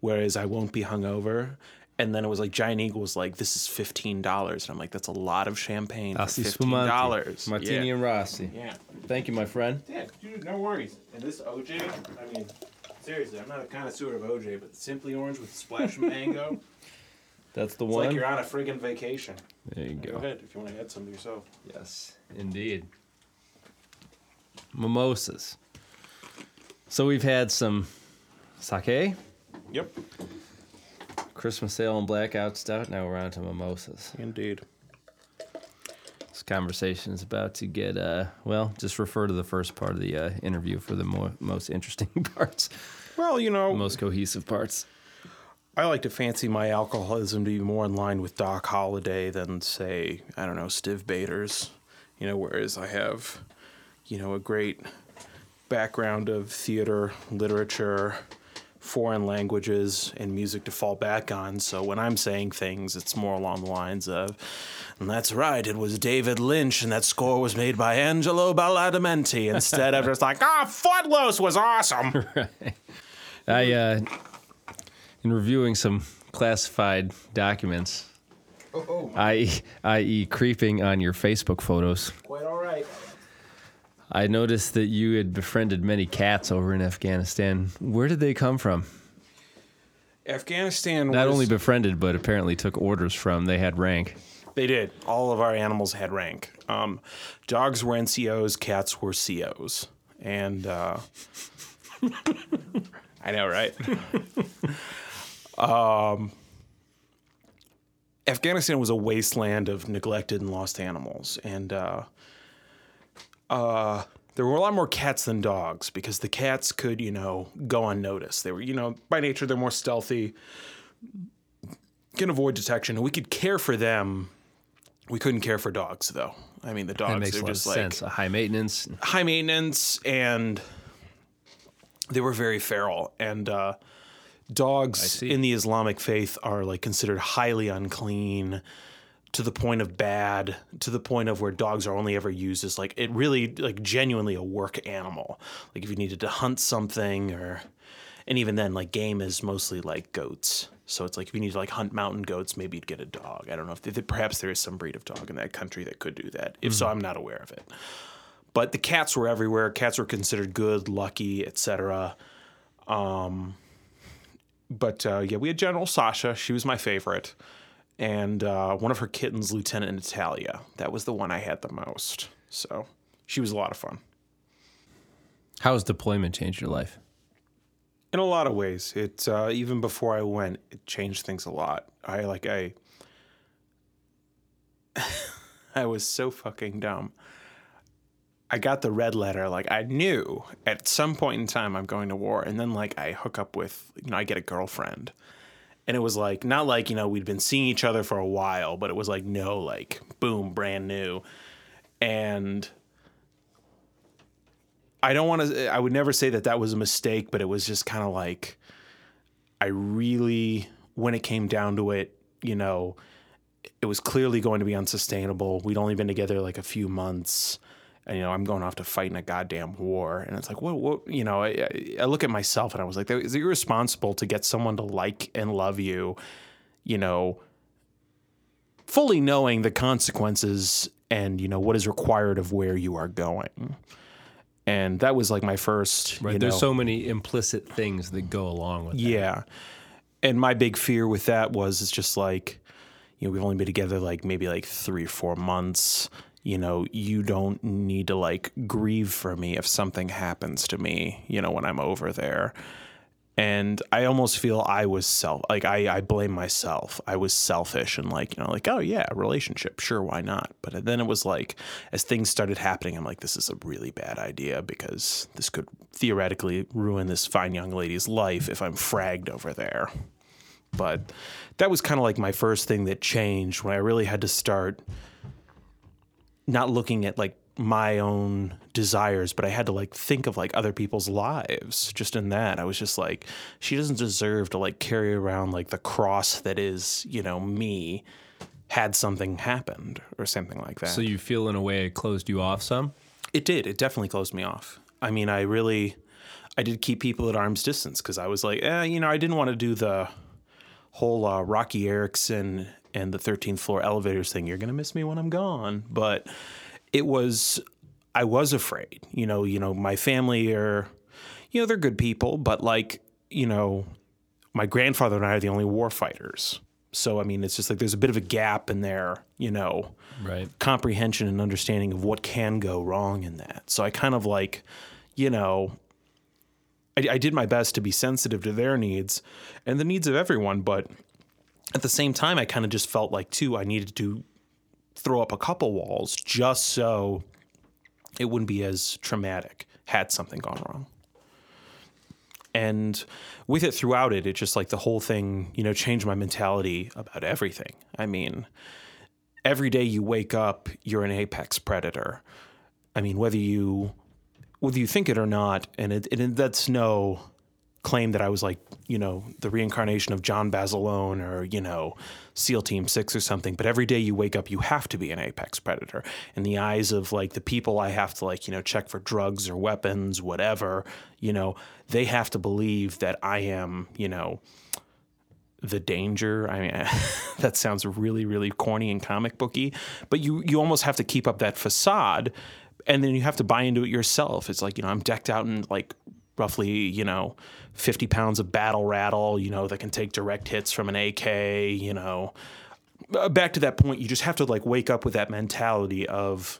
Whereas I won't be hungover. And then it was like Giant Eagle was like, "This is fifteen dollars," and I'm like, "That's a lot of champagne for fifteen dollars." Martini yeah. and Rossi. yeah, Thank you, my friend. yeah, dude, no worries. And this OJ, I mean, seriously, I'm not a connoisseur of OJ, but Simply Orange with a splash of mango, That's the it's one. like you're on a friggin' vacation. there you Go go. ahead if you want to add some to yourself. Yes, indeed. Mimosas. So we've had some sake, Yep, Christmas ale and blackout stout. Now we're on to mimosas. indeed. Let's conversation is about to get, uh, well, just refer to the first part of the uh, interview for the mo- most interesting parts, Well, you know, most cohesive parts. I like to fancy my alcoholism to be more in line with Doc Holliday than, say, I don't know, Stiv Bators. You know, whereas I have, you know, a great background of theater, literature, foreign languages, and music to fall back on. So when I'm saying things, it's more along the lines of, and that's right, it was David Lynch, and that score was made by Angelo Badalamenti. Instead of just like, ah, Footloose was awesome. Right. I, uh, in reviewing some classified documents, i.e., i.e., creeping on your Facebook photos, Quite all right. I noticed that you had befriended many cats over in Afghanistan. Where did they come from? Afghanistan Not was, only befriended, but apparently took orders from. They had rank. They did. All of our animals had rank. Um, dogs were NCOs, cats were COs. And uh, I know, right? um, Afghanistan was a wasteland of neglected and lost animals. And uh, uh, there were a lot more cats than dogs because the cats could, you know, go unnoticed. They were, you know, by nature, they're more stealthy, can avoid detection, and we could care for them. We couldn't care for dogs, though. I mean, the dogs makes a are of just like sense. A high maintenance. high maintenance and they were very feral and uh, dogs in the islamic faith are like considered highly unclean to the point of bad to the point of where dogs are only ever used as like it really like genuinely a work animal. Like if you needed to hunt something or and even then like game is mostly like goats. So it's like if you need to like hunt mountain goats maybe you'd get a dog. I don't know if if- perhaps there is some breed of dog in that country that could do that. If so i'm not aware of it. But the cats were everywhere. Cats were considered good, lucky, etc. Um, but uh, yeah, we had General Sasha. She was my favorite, and uh, one of her kittens, Lieutenant Natalia. That was the one I had the most. So she was a lot of fun. How has deployment changed your life? In a lot of ways, it uh, even before I went, it changed things a lot. I like I. I was so fucking dumb. I got the red letter. Like I knew at some point in time I'm going to war, and then like I hook up with you know I get a girlfriend, and it was like not like you know we'd been seeing each other for a while, but it was like no like boom brand new, and I don't want to. I would never say that that was a mistake, but it was just kind of like I really when it came down to it, you know, it was clearly going to be unsustainable. We'd only been together like a few months. And, you know, I'm going off to fight in a goddamn war. And it's like, what, what, you know, I, I- look at myself and I was like, is it irresponsible to get someone to like and love you, you know, fully knowing the consequences and, you know, what is required of where you are going. And that was like my first, Right. you There's know, so many implicit things that go along with that. yeah. And my big fear with that was it's just like, you know, we've only been together like maybe like three, four months. You know, you don't need to like grieve for me if something happens to me, you know, when I'm over there. And I almost feel I was self like I, I blame myself. I was selfish and like, you know, like, oh yeah, relationship, sure, why not? But then it was like as things started happening, I'm like, this is a really bad idea because this could theoretically ruin this fine young lady's life if I'm fragged over there. But that was kind of like my first thing that changed when I really had to start not looking at like my own desires, but I had to like think of like other people's lives. Just in that, I was just like, she doesn't deserve to like carry around like the cross that is, you know, me had something happened or something like that. So you feel in a way it closed you off some? It did. It definitely closed me off. I mean, I really, I did keep people at arm's distance because I was like, eh, you know, I didn't want to do the whole uh, Roky Erickson and the 13th floor elevators thing. You're gonna miss me when I'm gone. But it was, I was afraid. You know, you know, my family are, you know, they're good people, but like, you know, my grandfather and I are the only war fighters. So I mean, it's just like there's a bit of a gap in there, you know Right. comprehension and understanding of what can go wrong in that. So I kind of like, you know, I, I did my best to be sensitive to their needs and the needs of everyone, but at the same time, I kind of just felt like too I needed to throw up a couple walls just so it wouldn't be as traumatic had something gone wrong. And with it throughout it, it just like the whole thing, you know, changed my mentality about everything. I mean, every day you wake up, you're an apex predator. I mean, whether you whether you think it or not, and it, that's no claim that I was like, you know, the reincarnation of John Basilone or, you know, SEAL Team Six or something. But every day you wake up, you have to be an apex predator. In the eyes of like the people I have to like, you know, check for drugs or weapons, whatever, you know, they have to believe that I am, you know, the danger. I mean, that sounds really, really corny and comic booky, but you you almost have to keep up that facade, and then you have to buy into it yourself. It's like you know, I'm decked out in like roughly you know, 50 pounds of battle rattle, you know, that can take direct hits from an AK, you know. Uh, back to that point, you just have to like wake up with that mentality of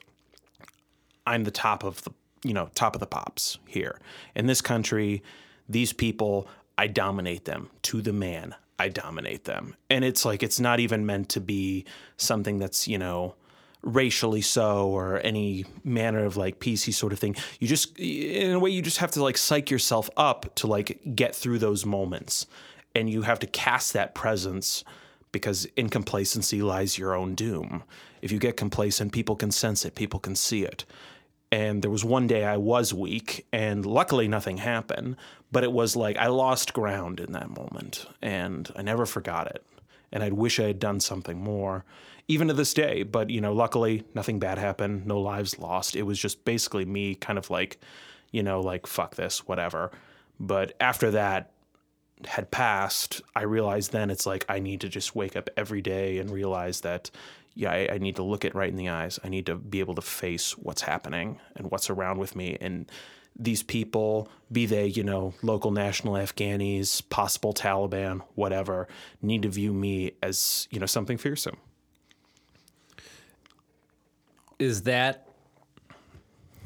I'm the top of the you know top of the pops here in this country. These people, I dominate them to the man. I dominate them. And it's like, it's not even meant to be something that's, you know, racially so or any manner of like PC sort of thing. You just, in a way, you just have to like psych yourself up to like get through those moments. And you have to cast that presence because in complacency lies your own doom. If you get complacent, people can sense it, people can see it. And there was one day I was weak, and luckily nothing happened. But it was like I lost ground in that moment, and I never forgot it. And I'd wish I had done something more, even to this day. But, you know, luckily nothing bad happened, no lives lost. It was just basically me kind of like, you know, like, fuck this, whatever. But after that, had passed, I realized then it's like I need to just wake up every day and realize that yeah, I, I, need to look it right in the eyes. I need to be able to face what's happening and what's around with me. And these people, be they, you know, local national Afghanis, possible Taliban, whatever, need to view me as, you know, something fearsome. Is that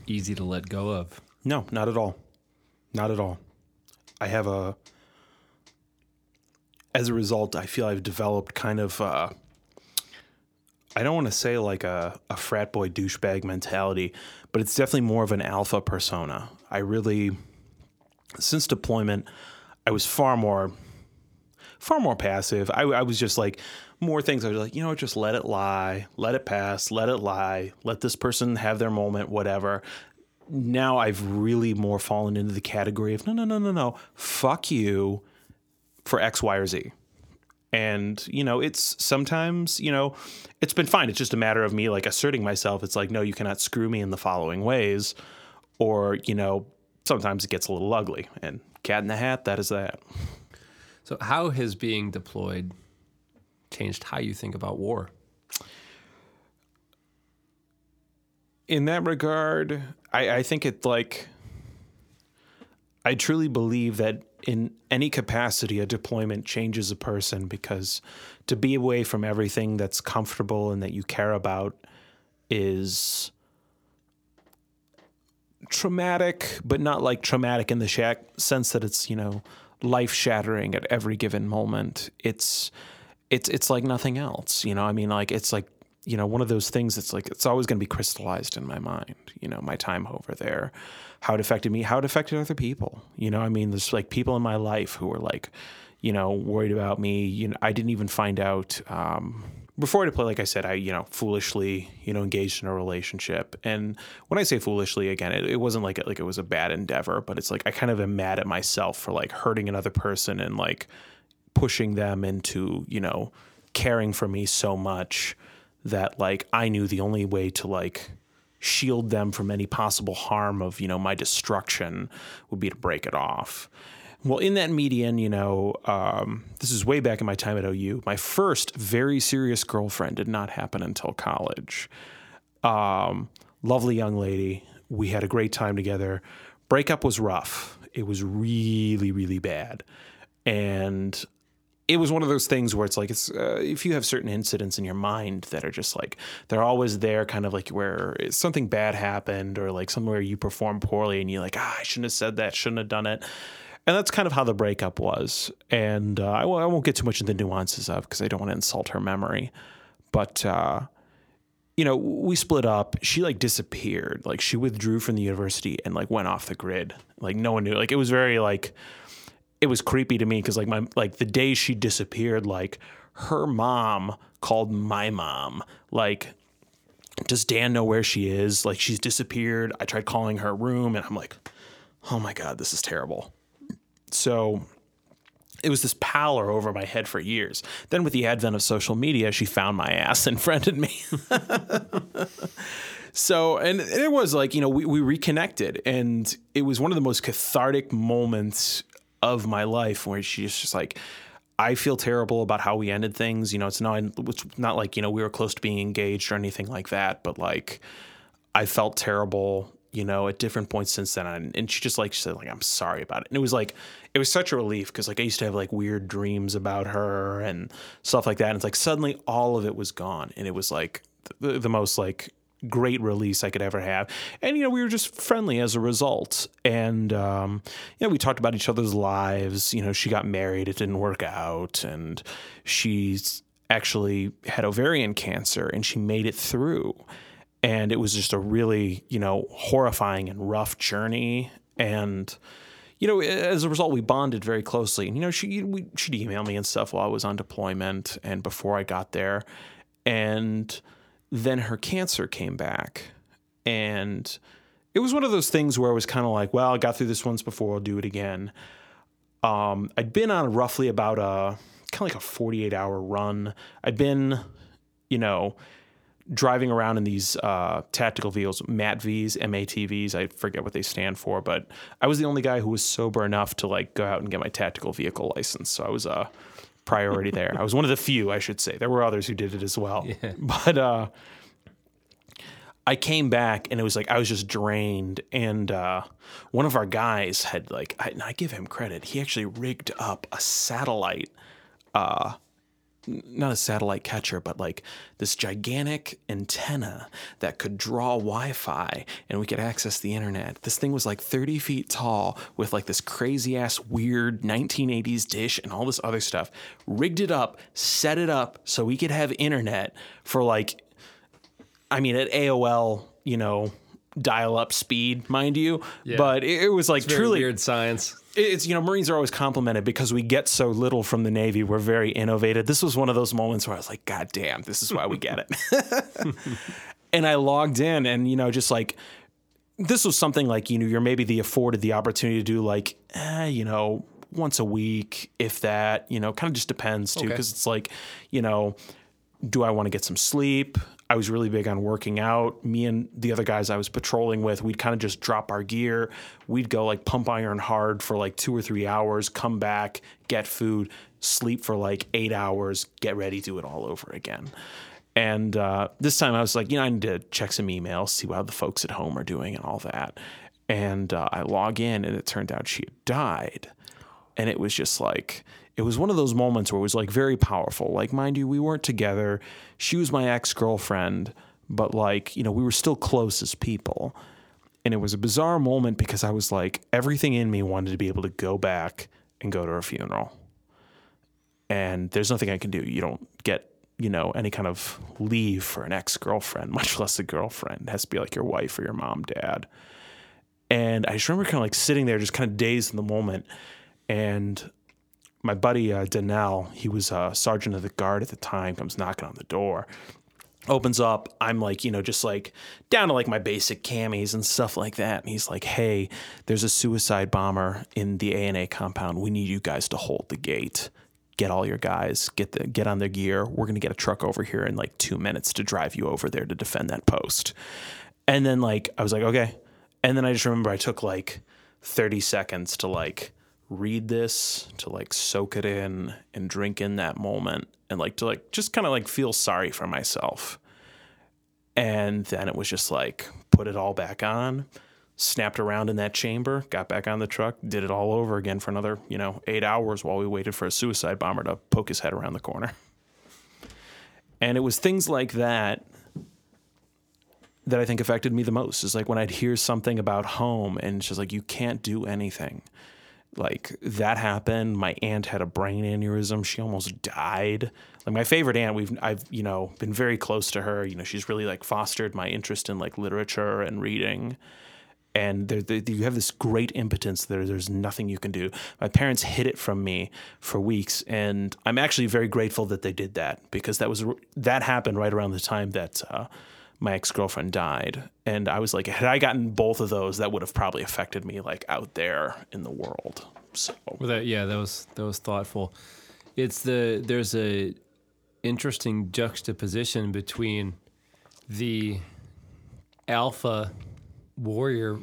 easy to let go of? No, not at all. Not at all. I have a, as a result, I feel I've developed kind of, uh, I don't want to say like a, a frat boy douchebag mentality, but it's definitely more of an alpha persona. I really, since deployment, I was far more, far more passive. I, I was just like, more things. I was like, you know, just let it lie, let it pass, let it lie, let this person have their moment, whatever. Now I've really more fallen into the category of no, no, no, no, no, fuck you for X, Y, or Z. And, you know, it's sometimes, you know, it's been fine. It's just a matter of me like asserting myself. It's like, no, you cannot screw me in the following ways. Or, you know, sometimes it gets a little ugly. And cat in the hat, that is that. So, how has being deployed changed how you think about war? In that regard, I, I think it like, I truly believe that in any capacity, a deployment changes a person because to be away from everything that's comfortable and that you care about is traumatic, but not like traumatic in the sh- sense that it's, you know, life shattering at every given moment. It's, it's, it's like nothing else, you know, I mean, like, it's like, you know, one of those things that's like, it's always going to be crystallized in my mind, you know, my time over there how it affected me, how it affected other people. You know, I mean, there's like people in my life who were like, you know, worried about me. You know, I didn't even find out um, before I play. Like I said, I you know foolishly you know engaged in a relationship, and when I say foolishly, again, it, it wasn't like like it was a bad endeavor, but it's like I kind of am mad at myself for like hurting another person and like pushing them into you know caring for me so much that like I knew the only way to like shield them from any possible harm of, you know, my destruction would be to break it off. Well, in that median, you know, um, this is way back in my time at OU. My first very serious girlfriend did not happen until college. Um, lovely young lady. We had a great time together. Breakup was rough. It was really, really bad. And it was one of those things where it's like it's uh, if you have certain incidents in your mind that are just like they're always there kind of like where something bad happened or like somewhere you performed poorly and you're like ah i shouldn't have said that shouldn't have done it and that's kind of how the breakup was and uh, I, w- I won't get too much into the nuances of because i don't want to insult her memory but uh, you know, we split up. She like disappeared. Like she withdrew from the university and like went off the grid. Like no one knew. Like it was very like it was creepy to me because like my like the day she disappeared, like her mom called my mom. Like, does Dan know where she is? Like she's disappeared. I tried calling her room and I'm like, oh my God, this is terrible. So it was this pallor over my head for years. Then, with the advent of social media, she found my ass and friended me. so, and it was like, you know, we, we reconnected, and it was one of the most cathartic moments of my life where she's just like, I feel terrible about how we ended things. You know, it's not, it's not like, you know, we were close to being engaged or anything like that, but like, I felt terrible you know, at different points since then. And, she just like she said, like, I'm sorry about it. And it was like it was such a relief because like I used to have like weird dreams about her and stuff like that. And it's like suddenly all of it was gone. And it was like the, the most like great release I could ever have. And, you know, we were just friendly as a result. And, um, you know, we talked about each other's lives. You know, she got married, it didn't work out. And she's actually had ovarian cancer and she made it through and it was just a really you know horrifying and rough journey and you know as a result we bonded very closely and you know she we, she'd email me and stuff while i was on deployment and before i got there and then her cancer came back and it was one of those things where i was kind of like well i got through this once before i'll do it again um, i'd been on roughly about a kind of like a 48 hour run i'd been you know driving around in these uh, tactical vehicles, MATVs, MATVs. I forget what they stand for, but I was the only guy who was sober enough to like go out and get my tactical vehicle license. So I was a priority there. I was one of the few, I should say. There were others who did it as well, yeah. but uh, I came back and it was like I was just drained. And uh, one of our guys had like, I, I give him credit. He actually rigged up a satellite uh, not a satellite catcher, but like this gigantic antenna that could draw Wi Fi and we could access the internet. This thing was like 30 feet tall with like this crazy ass weird 1980s dish and all this other stuff. Rigged it up, set it up so we could have internet for like, I mean, at AOL, you know, dial up speed, mind you. Yeah. But it, it was like truly weird science it's you know marines are always complimented because we get so little from the navy we're very innovative this was one of those moments where i was like god damn this is why we get it and i logged in and you know just like this was something like you know you're maybe the afforded the opportunity to do like eh, you know once a week if that you know kind of just depends too because okay. it's like you know do i want to get some sleep I was really big on working out. Me and the other guys I was patrolling with, we'd kind of just drop our gear. We'd go like pump iron hard for like two or three hours, come back, get food, sleep for like eight hours, get ready, do it all over again. And uh, this time I was like, you know, I need to check some emails, see how the folks at home are doing and all that. And uh, I log in and it turned out she had died. And it was just like, it was one of those moments where it was like very powerful. Like, mind you, we weren't together. She was my ex girlfriend, but like, you know, we were still close as people. And it was a bizarre moment because I was like, everything in me wanted to be able to go back and go to her funeral. And there's nothing I can do. You don't get, you know, any kind of leave for an ex girlfriend, much less a girlfriend. It has to be like your wife or your mom, dad. And I just remember kind of like sitting there, just kind of dazed in the moment. And my buddy uh, Danell, he was a sergeant of the guard at the time, comes knocking on the door. Opens up, I'm like, you know, just like down to like my basic camis and stuff like that. And he's like, hey, there's a suicide bomber in the ANA compound. We need you guys to hold the gate. Get all your guys, get the get on their gear. We're gonna get a truck over here in like two minutes to drive you over there to defend that post. And then like I was like, okay. And then I just remember I took like 30 seconds to like read this, to like soak it in and drink in that moment and like to like just kind of like feel sorry for myself. And then it was just like put it all back on, snapped around in that chamber, got back on the truck, did it all over again for another, you know, eight hours while we waited for a suicide bomber to poke his head around the corner. And it was things like that that I think affected me the most. Is like when I'd hear something about home and she's like, you can't do anything like that happened. My aunt had a brain aneurysm. She almost died. Like my favorite aunt, we've I've you know been very close to her. You know, she's really like fostered my interest in like literature and reading. And you have this great impotence there. There's nothing you can do. My parents hid it from me for weeks, and I'm actually very grateful that they did that because that was that happened right around the time that uh, my ex girlfriend died, and I was like, had I gotten both of those, that would have probably affected me like out there in the world. So Well, that yeah, that was that was thoughtful. It's the there's a interesting juxtaposition between the alpha warrior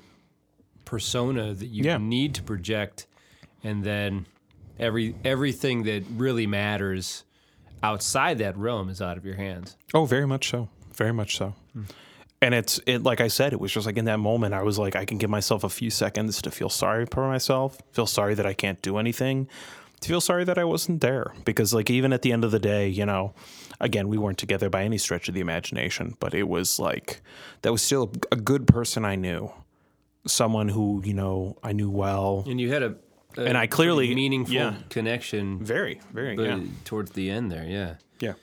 persona that you Yeah. need to project, and then every everything that really matters outside that realm is out of your hands. Oh, very much so. Very much so. And it's it like I said, it was just like in that moment I was like, I can give myself a few seconds to feel sorry for myself, feel sorry that I can't do anything, to feel sorry that I wasn't there. Because like even at the end of the day, you know, again, we weren't together by any stretch of the imagination, but it was like that was still a good person I knew. Someone who, you know, I knew well. And you had a, a And I clearly- meaningful yeah. connection Very, very, yeah. towards the end there. Yeah. Yeah.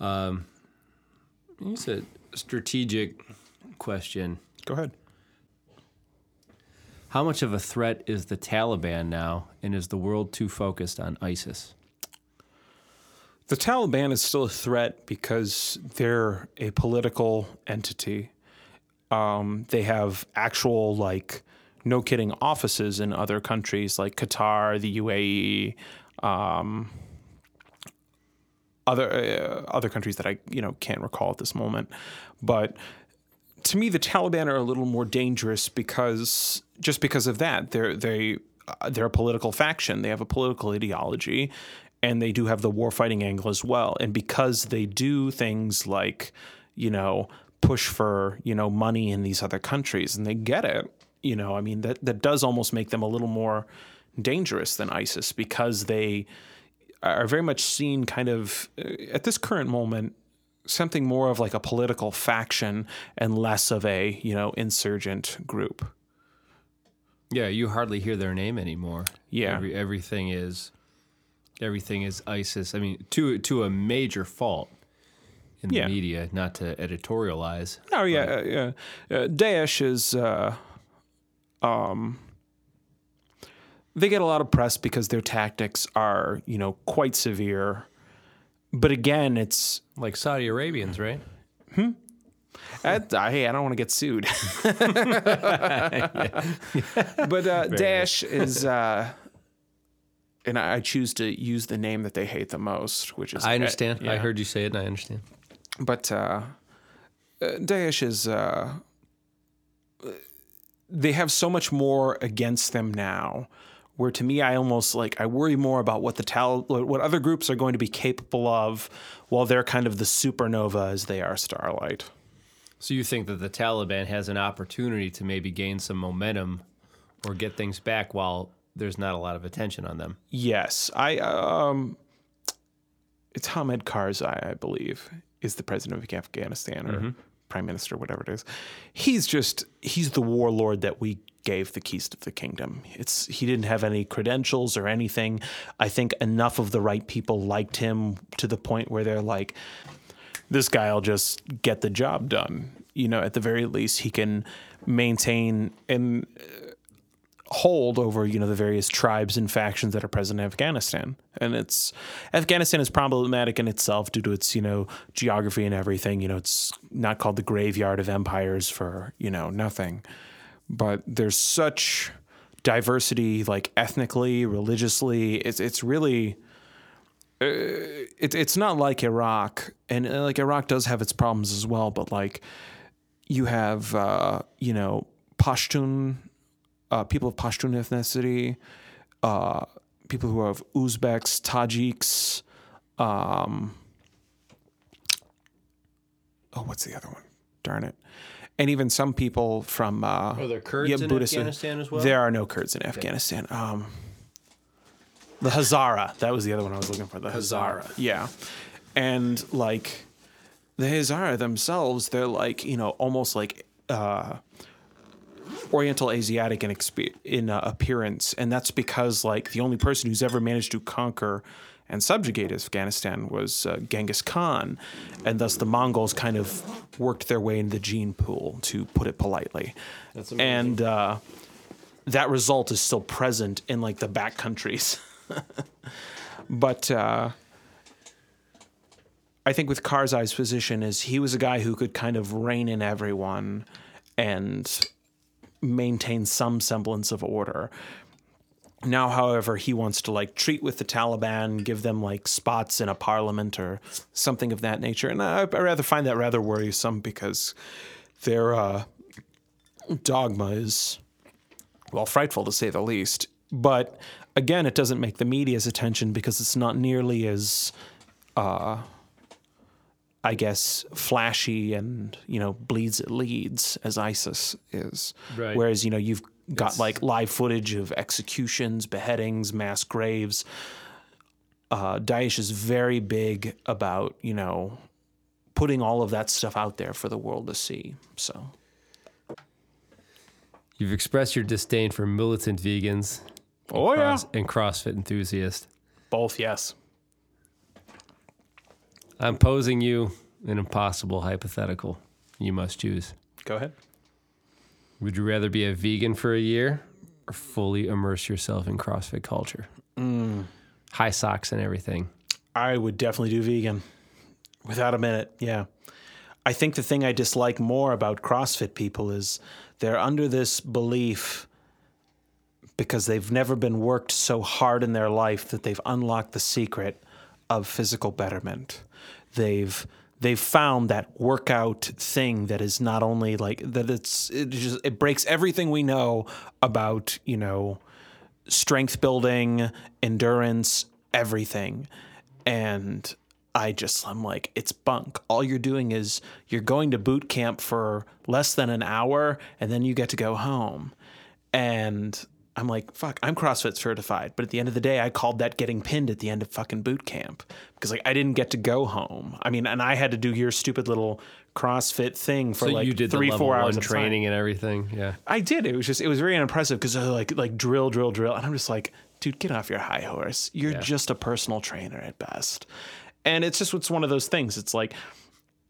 Um, you a strategic question. Go ahead. How much of a threat is the Taliban now, and is the world too focused on ISIS? The Taliban is still a threat because they're a political entity. Um, they have actual, like, no kidding, offices in other countries like Qatar, the UAE, um, other uh, other countries that I you know can't recall at this moment. But to me, the Taliban are a little more dangerous because just because of that, they're they uh, they're a political faction. They have a political ideology, and they do have the war fighting angle as well. And because they do things like, you know, push for you know money in these other countries, and they get it. You know, I mean that that does almost make them a little more dangerous than ISIS because they are very much seen kind of uh, at this current moment something more of like a political faction and less of a you know insurgent group Yeah, you hardly hear their name anymore. Yeah. Every, everything is everything is ISIS. I mean, to to a major fault in the Yeah. media, not to editorialize. oh yeah uh, yeah uh, daesh is uh um they get a lot of press because their tactics are you know quite severe but again it's Like Saudi Arabians, right? I, I- hey, I don't want to get sued. but uh, Daesh is, uh, and I I choose to use the name that they hate the most, which is I understand. I yeah. heard you say it, and I understand. But uh, uh, Daesh is. Uh, they have so much more against them now. Where to me, I almost like I worry more about what the tal- what other groups are going to be capable of, while they're kind of the supernova as they are Starlight. So you think that the Taliban has an opportunity to maybe gain some momentum or get things back while there's not a lot of attention on them? Yes, I um, it's Hamid Karzai, I believe, is the president of Afghanistan or prime minister, whatever it is. He's just he's the warlord that we gave the keys to the kingdom. It's he didn't have any credentials or anything. I think enough of the right people liked him to the point where they're like, this guy'll just get the job done. You know, at the very least, he can maintain and uh, hold over you know the various tribes and factions that are present in Afghanistan. And it's Afghanistan is problematic in itself due to its you know geography and everything. You know, it's not called the graveyard of empires for you know nothing. But there's such diversity, like ethnically, religiously. It's it's really it, it's not like Iraq, and uh, like Iraq does have its problems as well. But like you have, uh, you know, Pashtun, uh, people of Pashtun ethnicity, uh, people who have Uzbeks, Tajiks. Um, oh, what's the other one? Darn it! And even some people from uh, Are there Kurds in Afghanistan as well? There are no Kurds in Afghanistan. Um, the Hazara. That was the other one I was looking for. The Hazara. Yeah. And like the Hazara themselves, they're like, you know, almost like uh Oriental Asiatic in expe- in uh, appearance, and that's because like the only person who's ever managed to conquer and subjugate Afghanistan was uh, Genghis Khan, and thus the Mongols kind of worked their way into the gene pool, to put it politely. And uh, that result is still present in like the back countries. but uh, I think with Karzai's position is he was a guy who could kind of rein in everyone and maintain some semblance of order. Now, however, he wants to like treat with the Taliban, give them like spots in a parliament or something of that nature, and I, I rather find that rather worrisome because their uh, dogma is well frightful to say the least. But again, it doesn't make the media's attention because it's not nearly as uh, I guess, flashy and you know bleeds it leads as ISIS is. Right. Whereas you know you've got like live footage of executions, beheadings, mass graves. Uh, Daesh is very big about you know putting all of that stuff out there for the world to see. So You've expressed your disdain for militant vegans oh cross- and CrossFit enthusiasts. both yes. I'm posing you an impossible hypothetical. You must choose. Go ahead. Would you rather be a vegan for a year or fully immerse yourself in CrossFit culture? Mm. High socks and everything. I would definitely do vegan without a minute. Yeah. I think the thing I dislike more about CrossFit people is they're under this belief because they've never been worked so hard in their life that they've unlocked the secret of physical betterment. They've they've found that workout thing that is not only like that it's it just it breaks everything we know about, you know, strength building, endurance, everything. And I just, I'm like, it's bunk. All you're doing is you're going to boot camp for less than an hour and then you get to go home. And I'm like, fuck, I'm CrossFit certified. But at the end of the day, I called that getting pinned at the end of fucking boot camp because like I didn't get to go home. I mean, and I had to do your stupid little CrossFit thing for So like three, four hours of training. training and everything. Yeah. I did. It was just it was very unimpressive because uh, like like drill, drill, drill, and I'm just like, dude, get off your high horse. You're Yeah. just a personal trainer at best, and it's just it's one of those things. It's like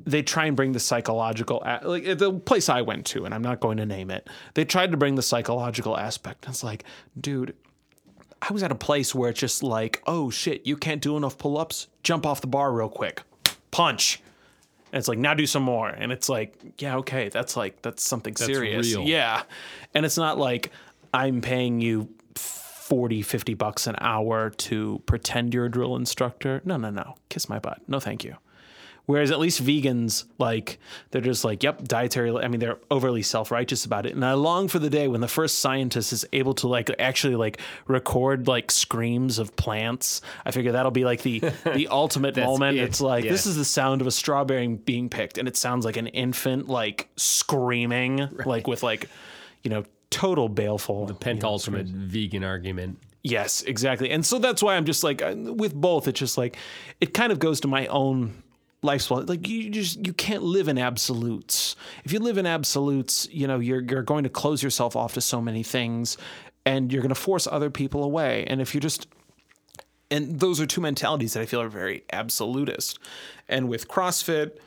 they try and bring the psychological like the place I went to, and I'm not going to name it. They tried to bring the psychological aspect. It's like, dude. I was at a place where it's just like, oh shit, you can't do enough pull ups. Jump off the bar real quick. Punch. And it's like, now do some more. And it's like, yeah, okay, that's like, that's something serious. real. Yeah. And it's not like I'm paying you 40, 50 bucks an hour to pretend you're a drill instructor. No, no, no. Kiss my butt. No, thank you. Whereas at least vegans, like, they're just like, yep, dietary. I mean, they're overly self righteous about it. And I long for the day when the first scientist is able to, like, actually, like, record, like, screams of plants. I figure that'll be, like, the, the ultimate moment. it. It's like, Yeah. this is the sound of a strawberry being picked. And it sounds like an infant, like, screaming, like, with, like, you know, total baleful. The Pentultimate vegan argument. Yes, exactly. And so that's why I'm just like uh, with both. It's just like it kind of goes to my own lifestyle. Like you just you can't live in absolutes. If you live in absolutes, you know you're you're going to close yourself off to so many things, and you're going to force other people away. And if you're just and those are two mentalities that I feel are very absolutist. And with CrossFit,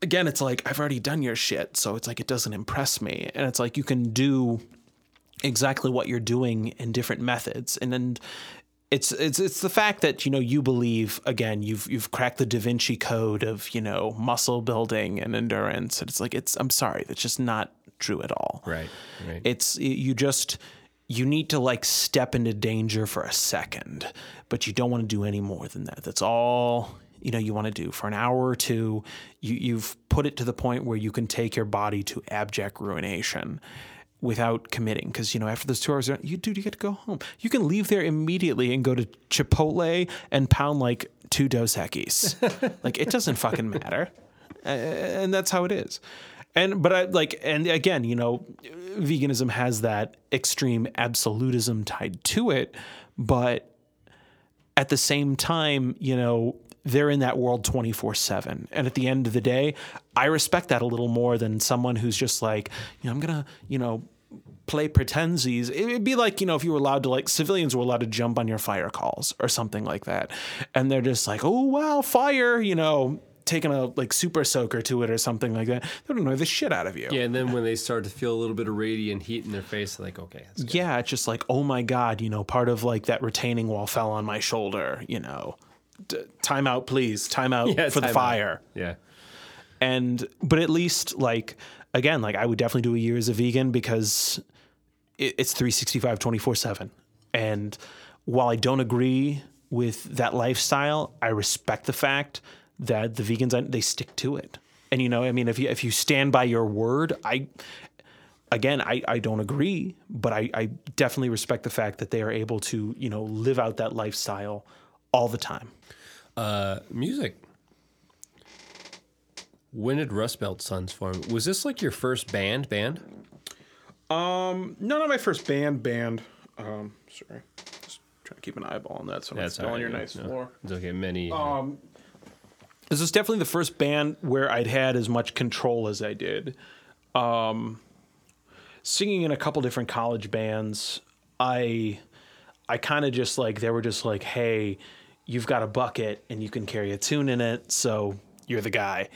again, it's like I've already done your shit, so it's like it doesn't impress me. And it's like you can do exactly what you're doing in different methods and then it's it's it's the fact that you know you believe again you've you've cracked the da vinci code of you know muscle building and endurance and it's like it's i'm sorry that's just not true at all Right. Right. it's you just you need to like step into danger for a second but you don't want to do any more than that that's all you know you want to do for an hour or two you you've put it to the point where you can take your body to abject ruination without committing because you know after those two hours you dude you get to go home. You can leave there immediately and go to chipotle and pound like two dos Equis. like it doesn't fucking matter. And that's how it is. And but i like and again you know veganism has that extreme absolutism tied to it but at the same time you know they're in that world 24 7. And at the end of the day, I respect that a little more than someone who's just like, you know, I'm going to, you know, play pretensies. It'd be like, you know, if you were allowed to, like, civilians were allowed to jump on your fire calls or something like that. And they're just like, oh, wow, fire, you know, taking a, like, super soaker to it or something like that. They don't annoy the shit out of you. Yeah, and then when they start to feel a little bit of radiant heat in their face, like, okay. Yeah, it's just like, oh my God, you know, part of like that retaining wall fell on my shoulder, you know. Time out, please. Time out Yeah, for the time out. fire. Yeah. and but at least like again like i would definitely do a year as a vegan because it, it's 365 24 7 and while i don't agree with that lifestyle i respect the fact that the vegans they stick to it and you know i mean if you if you stand by your word i again i, I don't agree but I, I definitely respect the fact that they are able to you know live out that lifestyle all the time Uh, music. When did Rust Belt Sons form? Was this like your first band? Band? Um, no, not my first band. Band. Um, sorry, just trying to keep an eyeball on that so I'm not That's spilling your nice no. floor. It's okay. Many. Um, this was definitely the first band where I'd had as much control as I did. Um, singing in a couple different college bands, I, I kind of just like they were just like, hey, you've got a bucket and you can carry a tune in it, so you're the guy.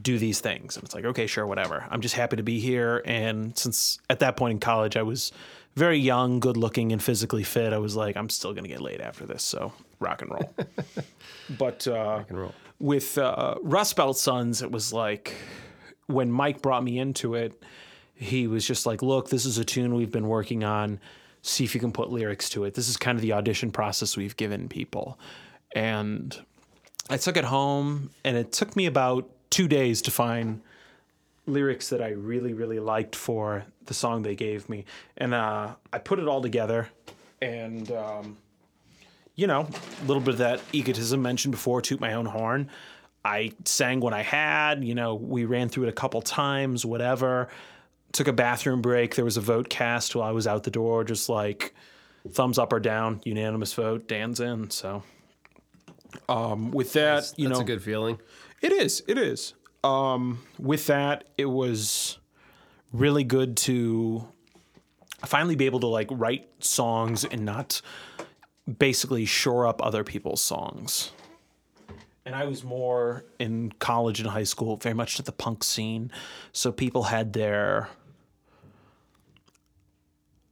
Do these things, and it's like, okay, sure, whatever. I'm just happy to be here, and since at that point in college I was very young, good looking, and physically fit, I was like, I'm still gonna get laid after this, so rock and roll. but uh, and roll. with uh, Rust Belt Sons, it was like when Mike brought me into it, he was just like, "Look, this is a tune we've been working on. See if you can put lyrics to it. This is kind of the audition process we've given people." And I took it home, and it took me about two days to find lyrics that I really, really liked for the song they gave me. And uh, I put it all together, and um, you know, a little bit of that egotism mentioned before, toot my own horn. I sang what I had, you know, we ran through it a couple times, whatever. Took a bathroom break. There was a vote cast while I was out the door, just like thumbs up or down, unanimous vote, Dan's in. So, um, with that, you know That's know, a good feeling. it is. It is. Um, with that, it was really good to finally be able to like write songs and not basically shore up other people's songs. And I was more in college and high school, very much to the punk scene. So people had their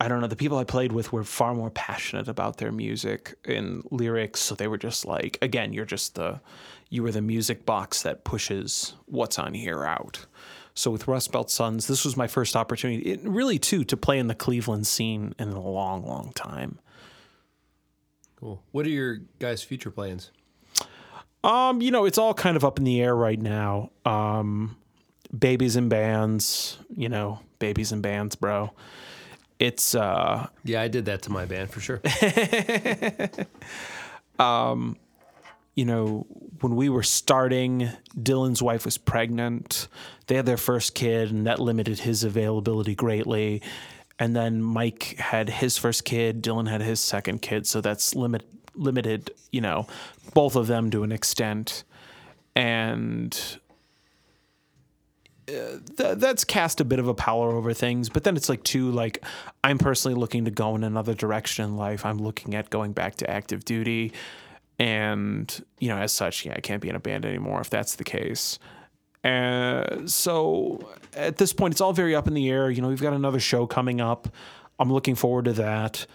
I don't know, the people I played with were far more passionate about their music and lyrics. So they were just like, again, you're just the, you were the music box that pushes what's on here out. So with Rust Belt Sons, this was my first opportunity, it, really too, to play in the Cleveland scene in a long, long time. Cool. What are your guys' future plans? Um, you know, it's all kind of up in the air right now. Um, babies and bands, you know, babies and bands, bro. It's uh Yeah, I did that to my band for sure. um you know, when we were starting, Dylan's wife was pregnant. They had their first kid, and that limited his availability greatly. And then Mike had his first kid, Dylan had his second kid, so that's limit limited, you know, both of them to an extent. And th- that's cast a bit of a power over things, but then it's like too like I'm personally looking to go in another direction in life. I'm looking at going back to active duty, and you know, as such, yeah, I can't be in a band anymore if that's the case. Uh, so at this point, it's all very up in the air. You know, we've got another show coming up. I'm looking forward to that.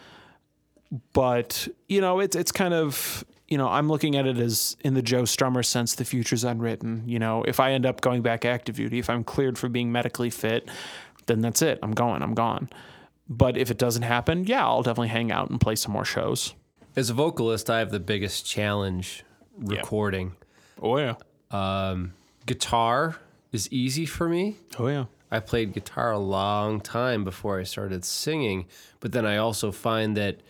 But you know, it's it's kind of you know, I'm looking at it as in the Joe Strummer sense, the future's unwritten. You know, if I end up going back active duty, if I'm cleared for being medically fit, then that's it. I'm going. I'm gone. But if it doesn't happen, yeah, I'll definitely hang out and play some more shows. As a vocalist, I have the biggest challenge recording. Oh yeah. Um, guitar is easy for me. Oh yeah. I played guitar a long time before I started singing, but then I also find that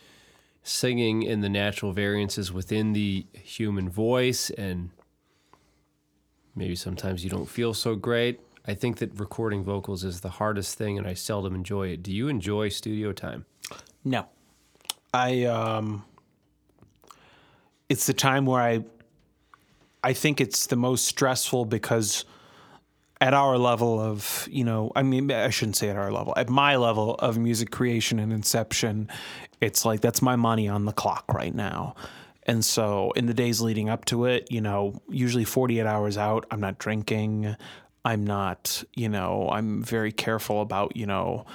singing in the natural variances within the human voice and maybe sometimes you don't feel so great. I think that recording vocals is the hardest thing and I seldom enjoy it. Do you enjoy studio time? No. I um it's the time where I I think it's the most stressful because at our level of, you know, I mean, I shouldn't say at our level, at my level of music creation and inception, it's like that's my money on the clock right now. And so in the days leading up to it, you know, usually 48 hours out, I'm not drinking. I'm not, you know, I'm very careful about, you know,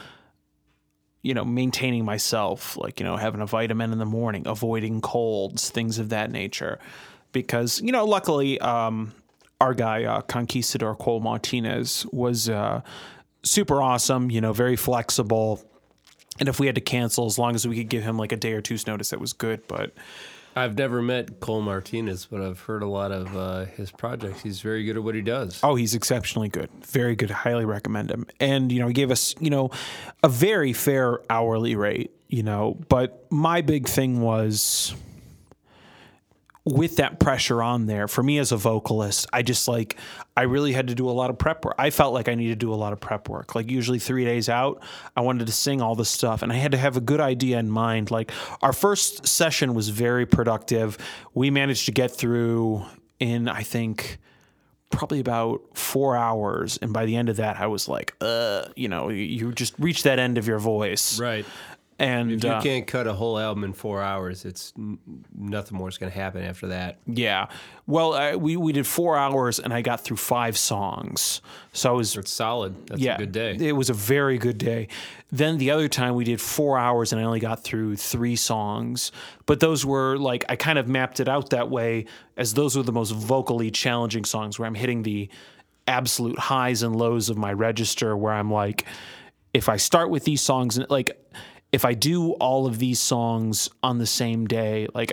you know, maintaining myself, like, you know, having a vitamin in the morning, avoiding colds, things of that nature. Because, you know, luckily, um, our guy, uh, Conquistador Cole Martinez, was uh, super awesome, you know, very flexible. And if we had to cancel, as long as we could give him like a day or two's notice, that was good. But I've never met Cole Martinez, but I've heard a lot of uh, his projects. He's very good at what he does. Oh, he's exceptionally good. Very good. Highly recommend him. And, you know, he gave us, you know, a very fair hourly rate, you know, but my big thing was with that pressure on there, for me as a vocalist, I just like, I really had to do a lot of prep work. I felt like I needed to do a lot of prep work. Like, usually three days out, I wanted to sing all this stuff and I had to have a good idea in mind. Like, our first session was very productive. We managed to get through in, I think, probably about four hours. And by the end of that, I was like, uh, you know, you, just reach that end of your voice. Right. And If you uh, can't cut a whole album in four hours, it's nothing more is going to happen after that. Yeah. Well, uh, we we did four hours, and I got through five songs. So I was It's solid. That's yeah, a good day. It was a very good day. Then the other time we did four hours, and I only got through three songs. But those were like I kind of mapped it out that way, as those were the most vocally challenging songs, where I'm hitting the absolute highs and lows of my register. Where I'm like, if I start with these songs, and like if I do all of these songs on the same day, like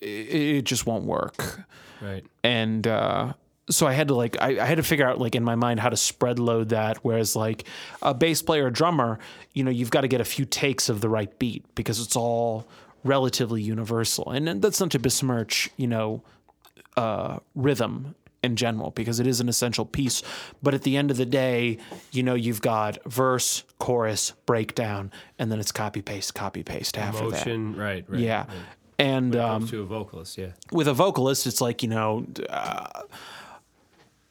it, it just won't work Right. and uh, so I had to like I, I had to figure out like in my mind how to spread load that. Whereas like a bass player, a drummer, you know, you've got to get a few takes of the right beat because it's all relatively universal. And then that's not to besmirch, you know, uh, rhythm in general because it is an essential piece. But at the end of the day, you know, you've got verse, chorus, breakdown, and then it's copy paste, copy paste after that. Motion. Right. Right. Yeah. right. And um, to a vocalist, yeah. with a vocalist, it's like, you know, uh,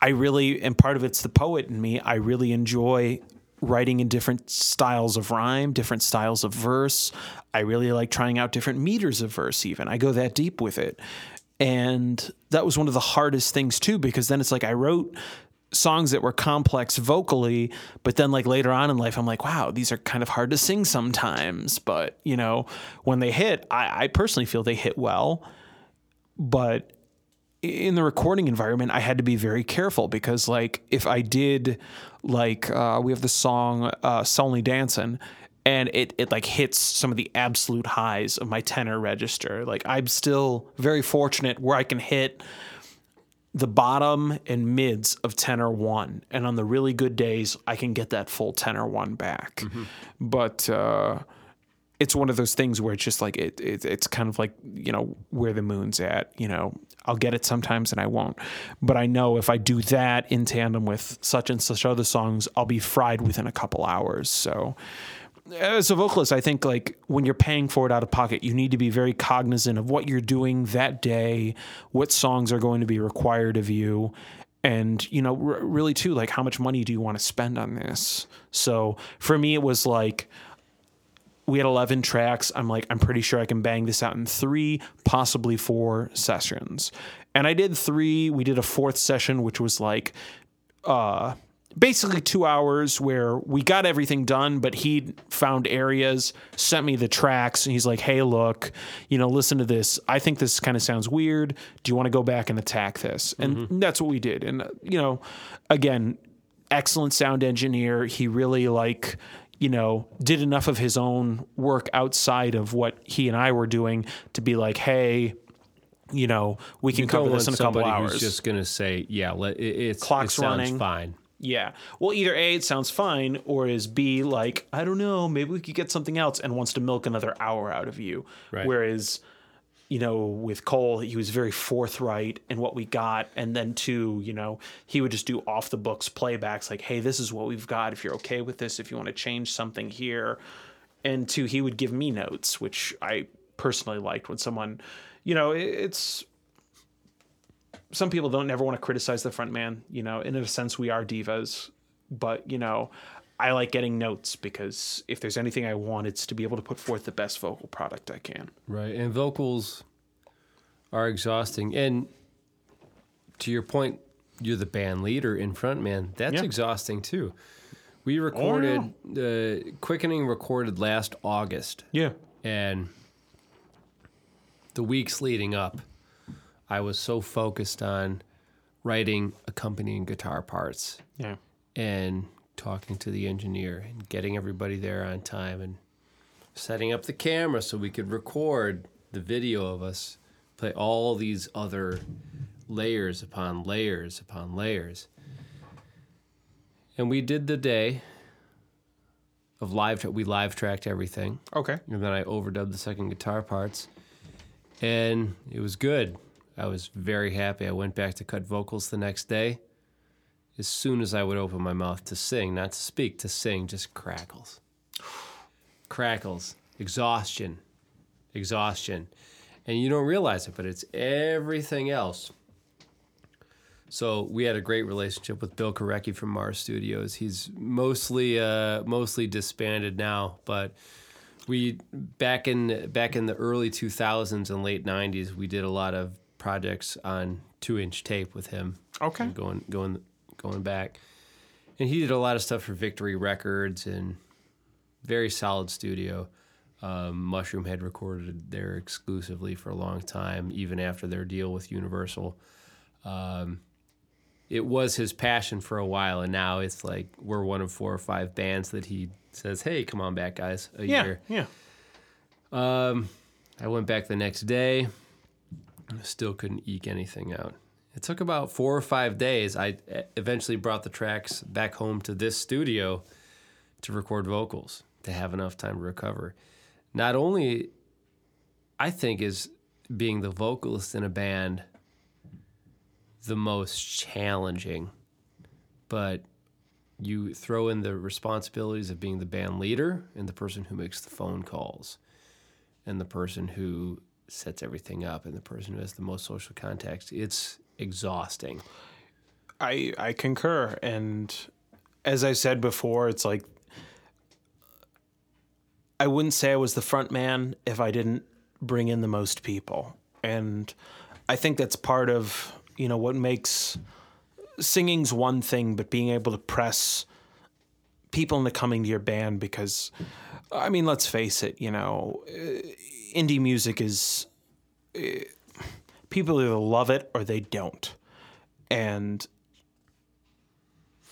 I really, and part of it's the poet in me, I really enjoy writing in different styles of rhyme, different styles of verse. I really like trying out different meters of verse, even. I go that deep with it. And that was one of the hardest things, too, because then it's like I wrote songs that were complex vocally, but then like later on in life, I'm like, wow, these are kind of hard to sing sometimes. But, you know, when they hit, I, I personally feel they hit well. But in the recording environment, I had to be very careful because, like, if I did, like, uh, we have the song uh, "Only Dancing," and it it like hits some of the absolute highs of my tenor register. Like, I'm still very fortunate where I can hit the bottom and mids of tenor one, and on the really good days, I can get that full tenor one back. But uh, it's one of those things where it's just like it, it it's kind of like you know where the moon's at you know i'll get it sometimes and i won't but i know if i do that in tandem with such and such other songs i'll be fried within a couple hours so as a vocalist i think like when you're paying for it out of pocket you need to be very cognizant of what you're doing that day what songs are going to be required of you and you know r- really too like how much money do you want to spend on this so for me it was like we had 11 tracks. I'm like, I'm pretty sure I can bang this out in three, possibly four sessions. And I did three. We did a fourth session, which was like, uh, basically two hours where we got everything done, but he found areas, sent me the tracks, and he's like, hey, look, you know, listen to this. I think this kind of sounds weird. Do you want to go back and attack this? And mm-hmm. that's what we did. And, you know, again, excellent sound engineer. He really like, you know, did enough of his own work outside of what he and I were doing to be like, hey, you know, we can You cover this in a couple hours. who's just going to say, yeah, let, it, it's, Clock's it running. fine. Yeah. Well, either A, it sounds fine, or is B, like, I don't know, maybe we could get something else and wants to milk another hour out of you. Right. Whereas, you know, with Cole, he was very forthright in what we got. And then, two, you know, he would just do off the books playbacks like, hey, this is what we've got. If you're okay with this, if you want to change something here. And two, he would give me notes, which I personally liked when someone, you know, it's some people don't never want to criticize the front man. You know, in a sense, we are divas, but you know. I like getting notes because if there's anything I want, it's to be able to put forth the best vocal product I can. Right. And vocals are exhausting. And to your point, you're the band leader in front man. That's Yeah. exhausting too. We recorded, uh, Quickening recorded last August. Yeah. And the weeks leading up, I was so focused on writing accompanying guitar parts Yeah. and talking to the engineer and getting everybody there on time and setting up the camera so we could record the video of us play all these other layers upon layers upon layers. And we did the day of live we live tracked everything Okay. and then I overdubbed the second guitar parts, and it was good. I was very happy. I went back to cut vocals the next day. As soon as I would open my mouth to sing, not to speak, to sing, just crackles. Crackles, exhaustion, exhaustion. And you don't realize it, but it's everything else. So we had a great relationship with Bill Korecki from Mars Studios. He's mostly uh, mostly disbanded now, but we back in back in the early 2000s and late 90s, we did a lot of projects on two inch tape with him. Okay. going going going back, and he did a lot of stuff for Victory Records and very solid studio. Um, Mushroom had recorded there exclusively for a long time, even after their deal with Universal it was his passion for a while, and now it's like we're one of four or five bands that he says, "Hey, come on back, guys." A Yeah. year. Yeah. I went back the next day. Still couldn't eke anything out. It took about four or five days. I eventually brought the tracks back home to this studio to record vocals to have enough time to recover. Not only, I think, is being the vocalist in a band the most challenging, but you throw in the responsibilities of being the band leader and the person who makes the phone calls and the person who sets everything up and the person who has the most social contacts. It's exhausting. I I concur, and as I said before, it's like I wouldn't say I was the front man if I didn't bring in the most people, and I think that's part of you know what makes singing's one thing, but being able to press people into coming to your band because I mean, let's face it, you know, indie music is uh, people either love it or they don't. And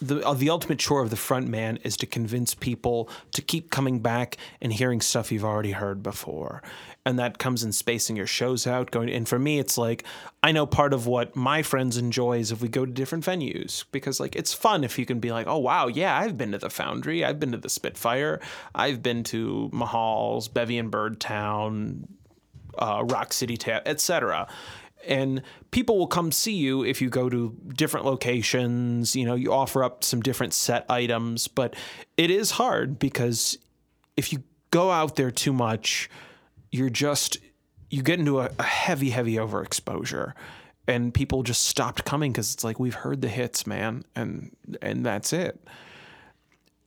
the uh, the ultimate chore of the front man is to convince people to keep coming back and hearing stuff you've already heard before and that comes in spacing your shows out going and for me it's like i know part of what my friends enjoy is if we go to different venues because like it's fun if you can be like oh wow yeah i've been to the foundry i've been to the spitfire i've been to Mahall's bevy and birdtown uh, Rock City etc. And people will come see you if you go to different locations. You know, you offer up some different set items, but it is hard because if you go out there too much, you're just you get into a, a heavy, heavy overexposure, and people just stopped coming because it's like we've heard the hits, man, and and that's it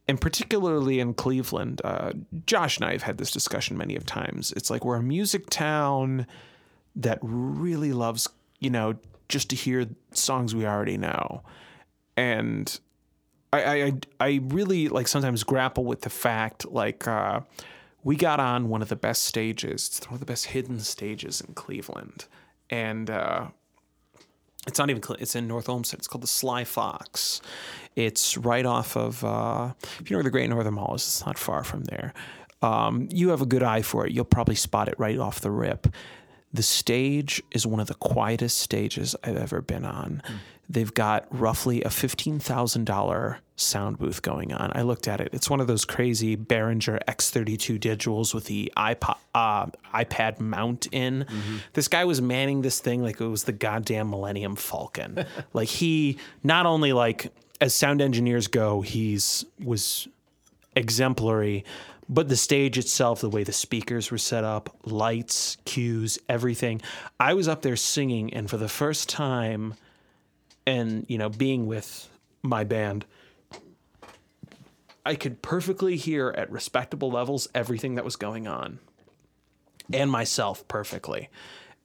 and particularly in Cleveland, uh, Josh and I have had this discussion many of times. It's like we're a music town that really loves, you know, just to hear songs we already know, and I, I, I really like sometimes grapple with the fact like uh, we got on one of the best stages, it's one of the best hidden stages in Cleveland, and. Uh, it's not even. It's in North Olmsted. It's called the Sly Fox. It's right off of. Uh, if you know where the Great Northern Mall is, it's not far from there. Um, you have a good eye for it. You'll probably spot it right off the rip. The stage is one of the quietest stages I've ever been on. They've got roughly a fifteen thousand dollar sound booth going on. I looked at it. It's one of those crazy Behringer X32 digitals with the iPod, uh, iPad mount in. This guy was manning this thing like it was the goddamn Millennium Falcon. like he not only like as sound engineers go, he's was exemplary, but the stage itself, the way the speakers were set up, lights, cues, everything. I was up there singing, and for the first time and you know being with my band i could perfectly hear at respectable levels everything that was going on and myself perfectly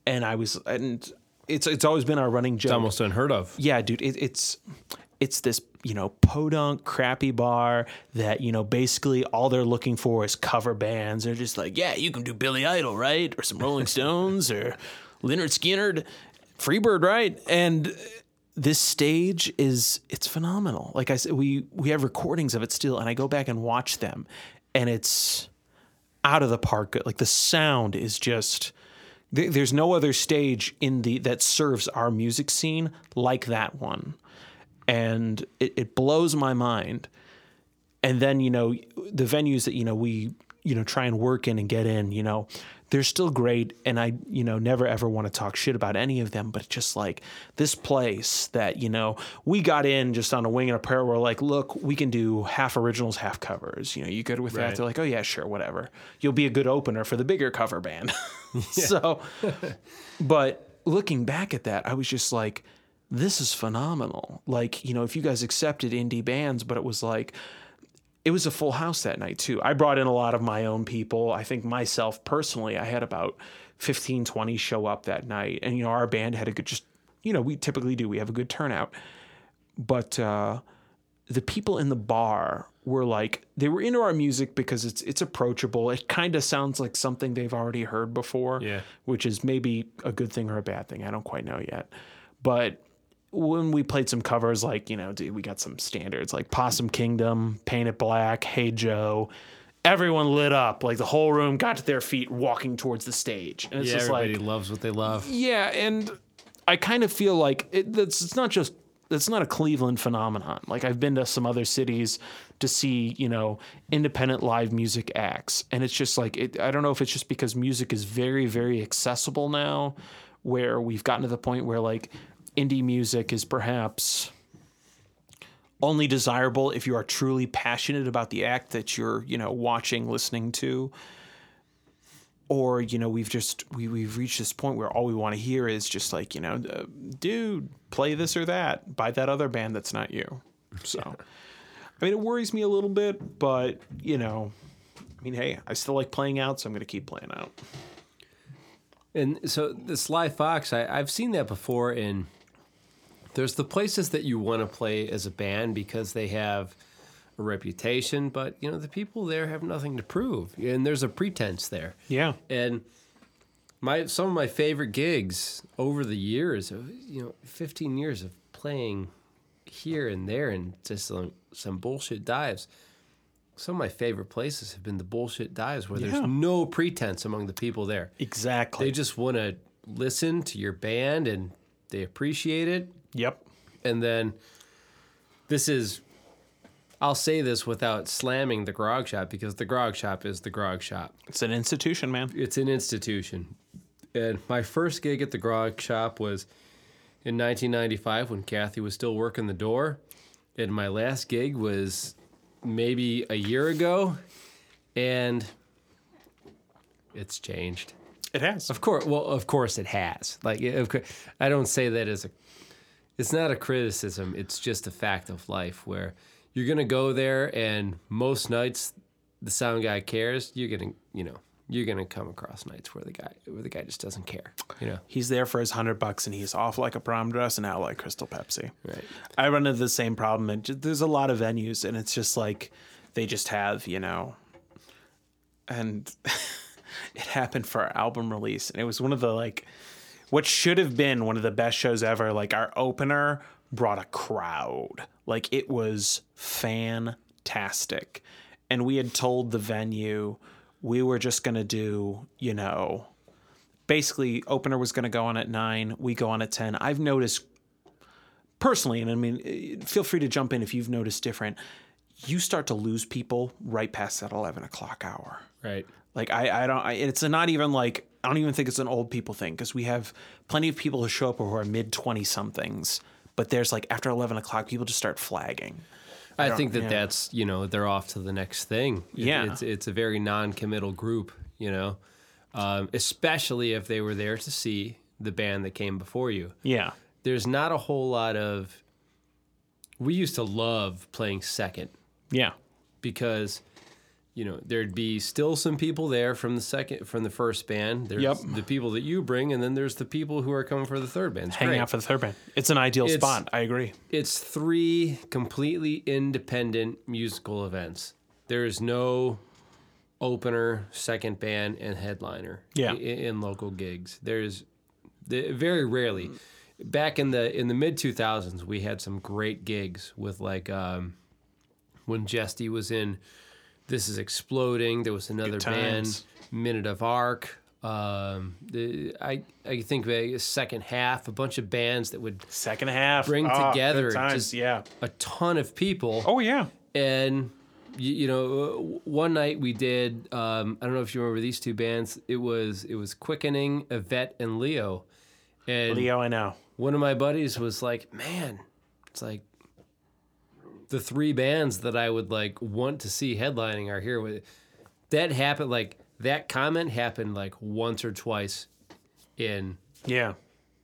and i was and it's it's always been our running joke It's almost unheard of. yeah, dude, it, it's it's this you know podunk crappy bar that you know basically all they're looking for is cover bands. They're just like, yeah, you can do Billy Idol, right, or some Rolling Stones, or Lynyrd Skynyrd, Freebird, right, and. This stage is it's phenomenal. Like I said, we we have recordings of it still, and I go back and watch them, and it's out of the park. Like the sound is just there's no other stage in the that serves our music scene like that one and it, it blows my mind. And then you know the venues that you know we you know try and work in and get in you know they're still great and i you know never ever want to talk shit about any of them but just like this place that you know we got in just on a wing and a prayer we're like look we can do half originals half covers. You know you good with that? They're like oh yeah sure whatever. You'll be a good opener for the bigger cover band. So but looking back at that i was just like this is phenomenal like you know if you guys accepted indie bands but it was like it was a full house that night too. I brought in a lot of my own people. I think myself personally, I had about 15, 20 show up that night. And, you know, our band had a good, just, you know, we typically do, we have a good turnout. But uh, the people in the bar were like, they were into our music because it's, it's approachable. It kind of sounds like something they've already heard before, Yeah. which is maybe a good thing or a bad thing. I don't quite know yet. But when we played some covers, like, you know, dude, we got some standards like Possum Kingdom, Paint It Black, Hey Joe. Everyone lit up. Like the whole room got to their feet walking towards the stage. And it's Yeah, just everybody like, loves what they love. yeah. And I kind of feel like it, that's, it's not just, it's not a Cleveland phenomenon. Like I've been to some other cities to see, you know, independent live music acts. And it's just like, it, I don't know if it's just because music is very, very accessible now, where we've gotten to the point where like indie music is perhaps only desirable if you are truly passionate about the act that you're, you know, watching, listening to. Or, you know, we've just we, we've reached this point where all we want to hear is just like, you know, uh, dude, play this or that by that other band that's not you. So I mean it worries me a little bit, but you know, I mean, hey, I still like playing out, so I'm gonna keep playing out. And so the Sly Fox, I, I've seen that before. In there's the places that you want to play as a band because they have a reputation, but you know the people there have nothing to prove, and there's a pretense there. Yeah. And my some of my favorite gigs over the years, you know, 15 years of playing here and there and just some, some bullshit dives. Some of my favorite places have been the bullshit dives where Yeah. there's no pretense among the people there. Exactly. They just want to listen to your band and they appreciate it. Yep. And then this is, I'll say this without slamming the grog shop because the grog shop is the grog shop. It's an institution, man. It's an institution. And my first gig at the grog shop was in 1995 when Kathy was still working the door. And my last gig was maybe a year ago. And it's changed. It has. Of course, well, of course it has. Like, of course, I don't say that as a. It's not a criticism. It's just a fact of life where you're gonna go there, and most nights the sound guy cares. You're gonna, you know, you're gonna come across nights where the guy, where the guy just doesn't care. You know, He's there for his hundred bucks and he's off like a prom dress and out like Crystal Pepsi. right? I run into the same problem. And there's a lot of venues, and it's just like they just have, you know, and it happened for our album release, and it was one of the like what should have been one of the best shows ever. Like our opener brought a crowd, like it was fantastic, and we had told the venue we were just gonna do, you know. Basically, opener was going to go on at nine. We go on at ten. I've noticed personally, and I mean, eh, feel free to jump in if you've noticed different. You start to lose people right past that eleven o'clock hour. Right. Like I, I don't. I, it's not even like I don't even think it's an old people thing because we have plenty of people who show up who are mid twenty somethings. But there's like after eleven o'clock, people just start flagging. I, don't- think that yeah. that's you know they're off to the next thing. It- Yeah. it's it's a very non-committal group. You know, um, especially if they were there to see the band that came before you. Yeah, there's not a whole lot of. We used to love playing second Yeah. because you know there'd be still some people there from the second from the first band there's Yep. the people that you bring and then there's the people who are coming for the third band it's Hanging great. out for the third band. It's an ideal It's- spot. I agree. it's three completely independent musical events there's no opener second band and headliner Yeah. i- in, local gigs there's the, very rarely back in the in the mid 2000s we had some great gigs with like um when Jesty was in This Is Exploding. There was another band. Minute of Arc. Um, the, I I think a second half, a bunch of bands that would Second half. Bring Ah, together just- yeah. a ton of people. Oh yeah. And you, you know, one night we did. Um, I don't know if you remember these two bands. It was it was Quickening, Yvette, and Leo. And Leo, I know. one of my buddies was like, "Man, it's like the three bands that I would like want to see headlining are here." With that happened, like that comment happened like once or twice in Yeah.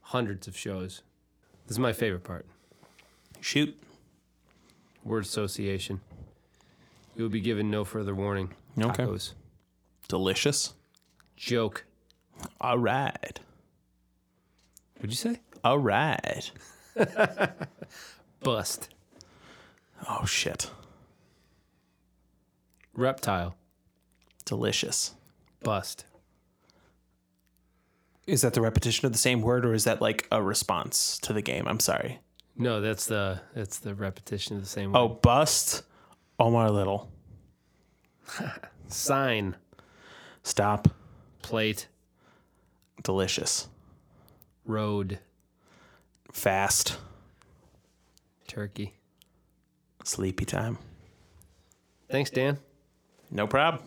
hundreds of shows. This is my favorite part. Shoot. Word association. You will be given no further warning. Okay. Tacos. Delicious. Joke. All right. What'd you say? All right. Bust. Oh shit. Reptile. Delicious. Bust. Is that the repetition of the same word or is that like a response to the game? I'm sorry. No, that's the that's the repetition of the same Oh, bust. Omar Little. Sign. Stop. Plate. Delicious. Road. Fast. Turkey. Sleepy time. Thanks, Dan. No problem.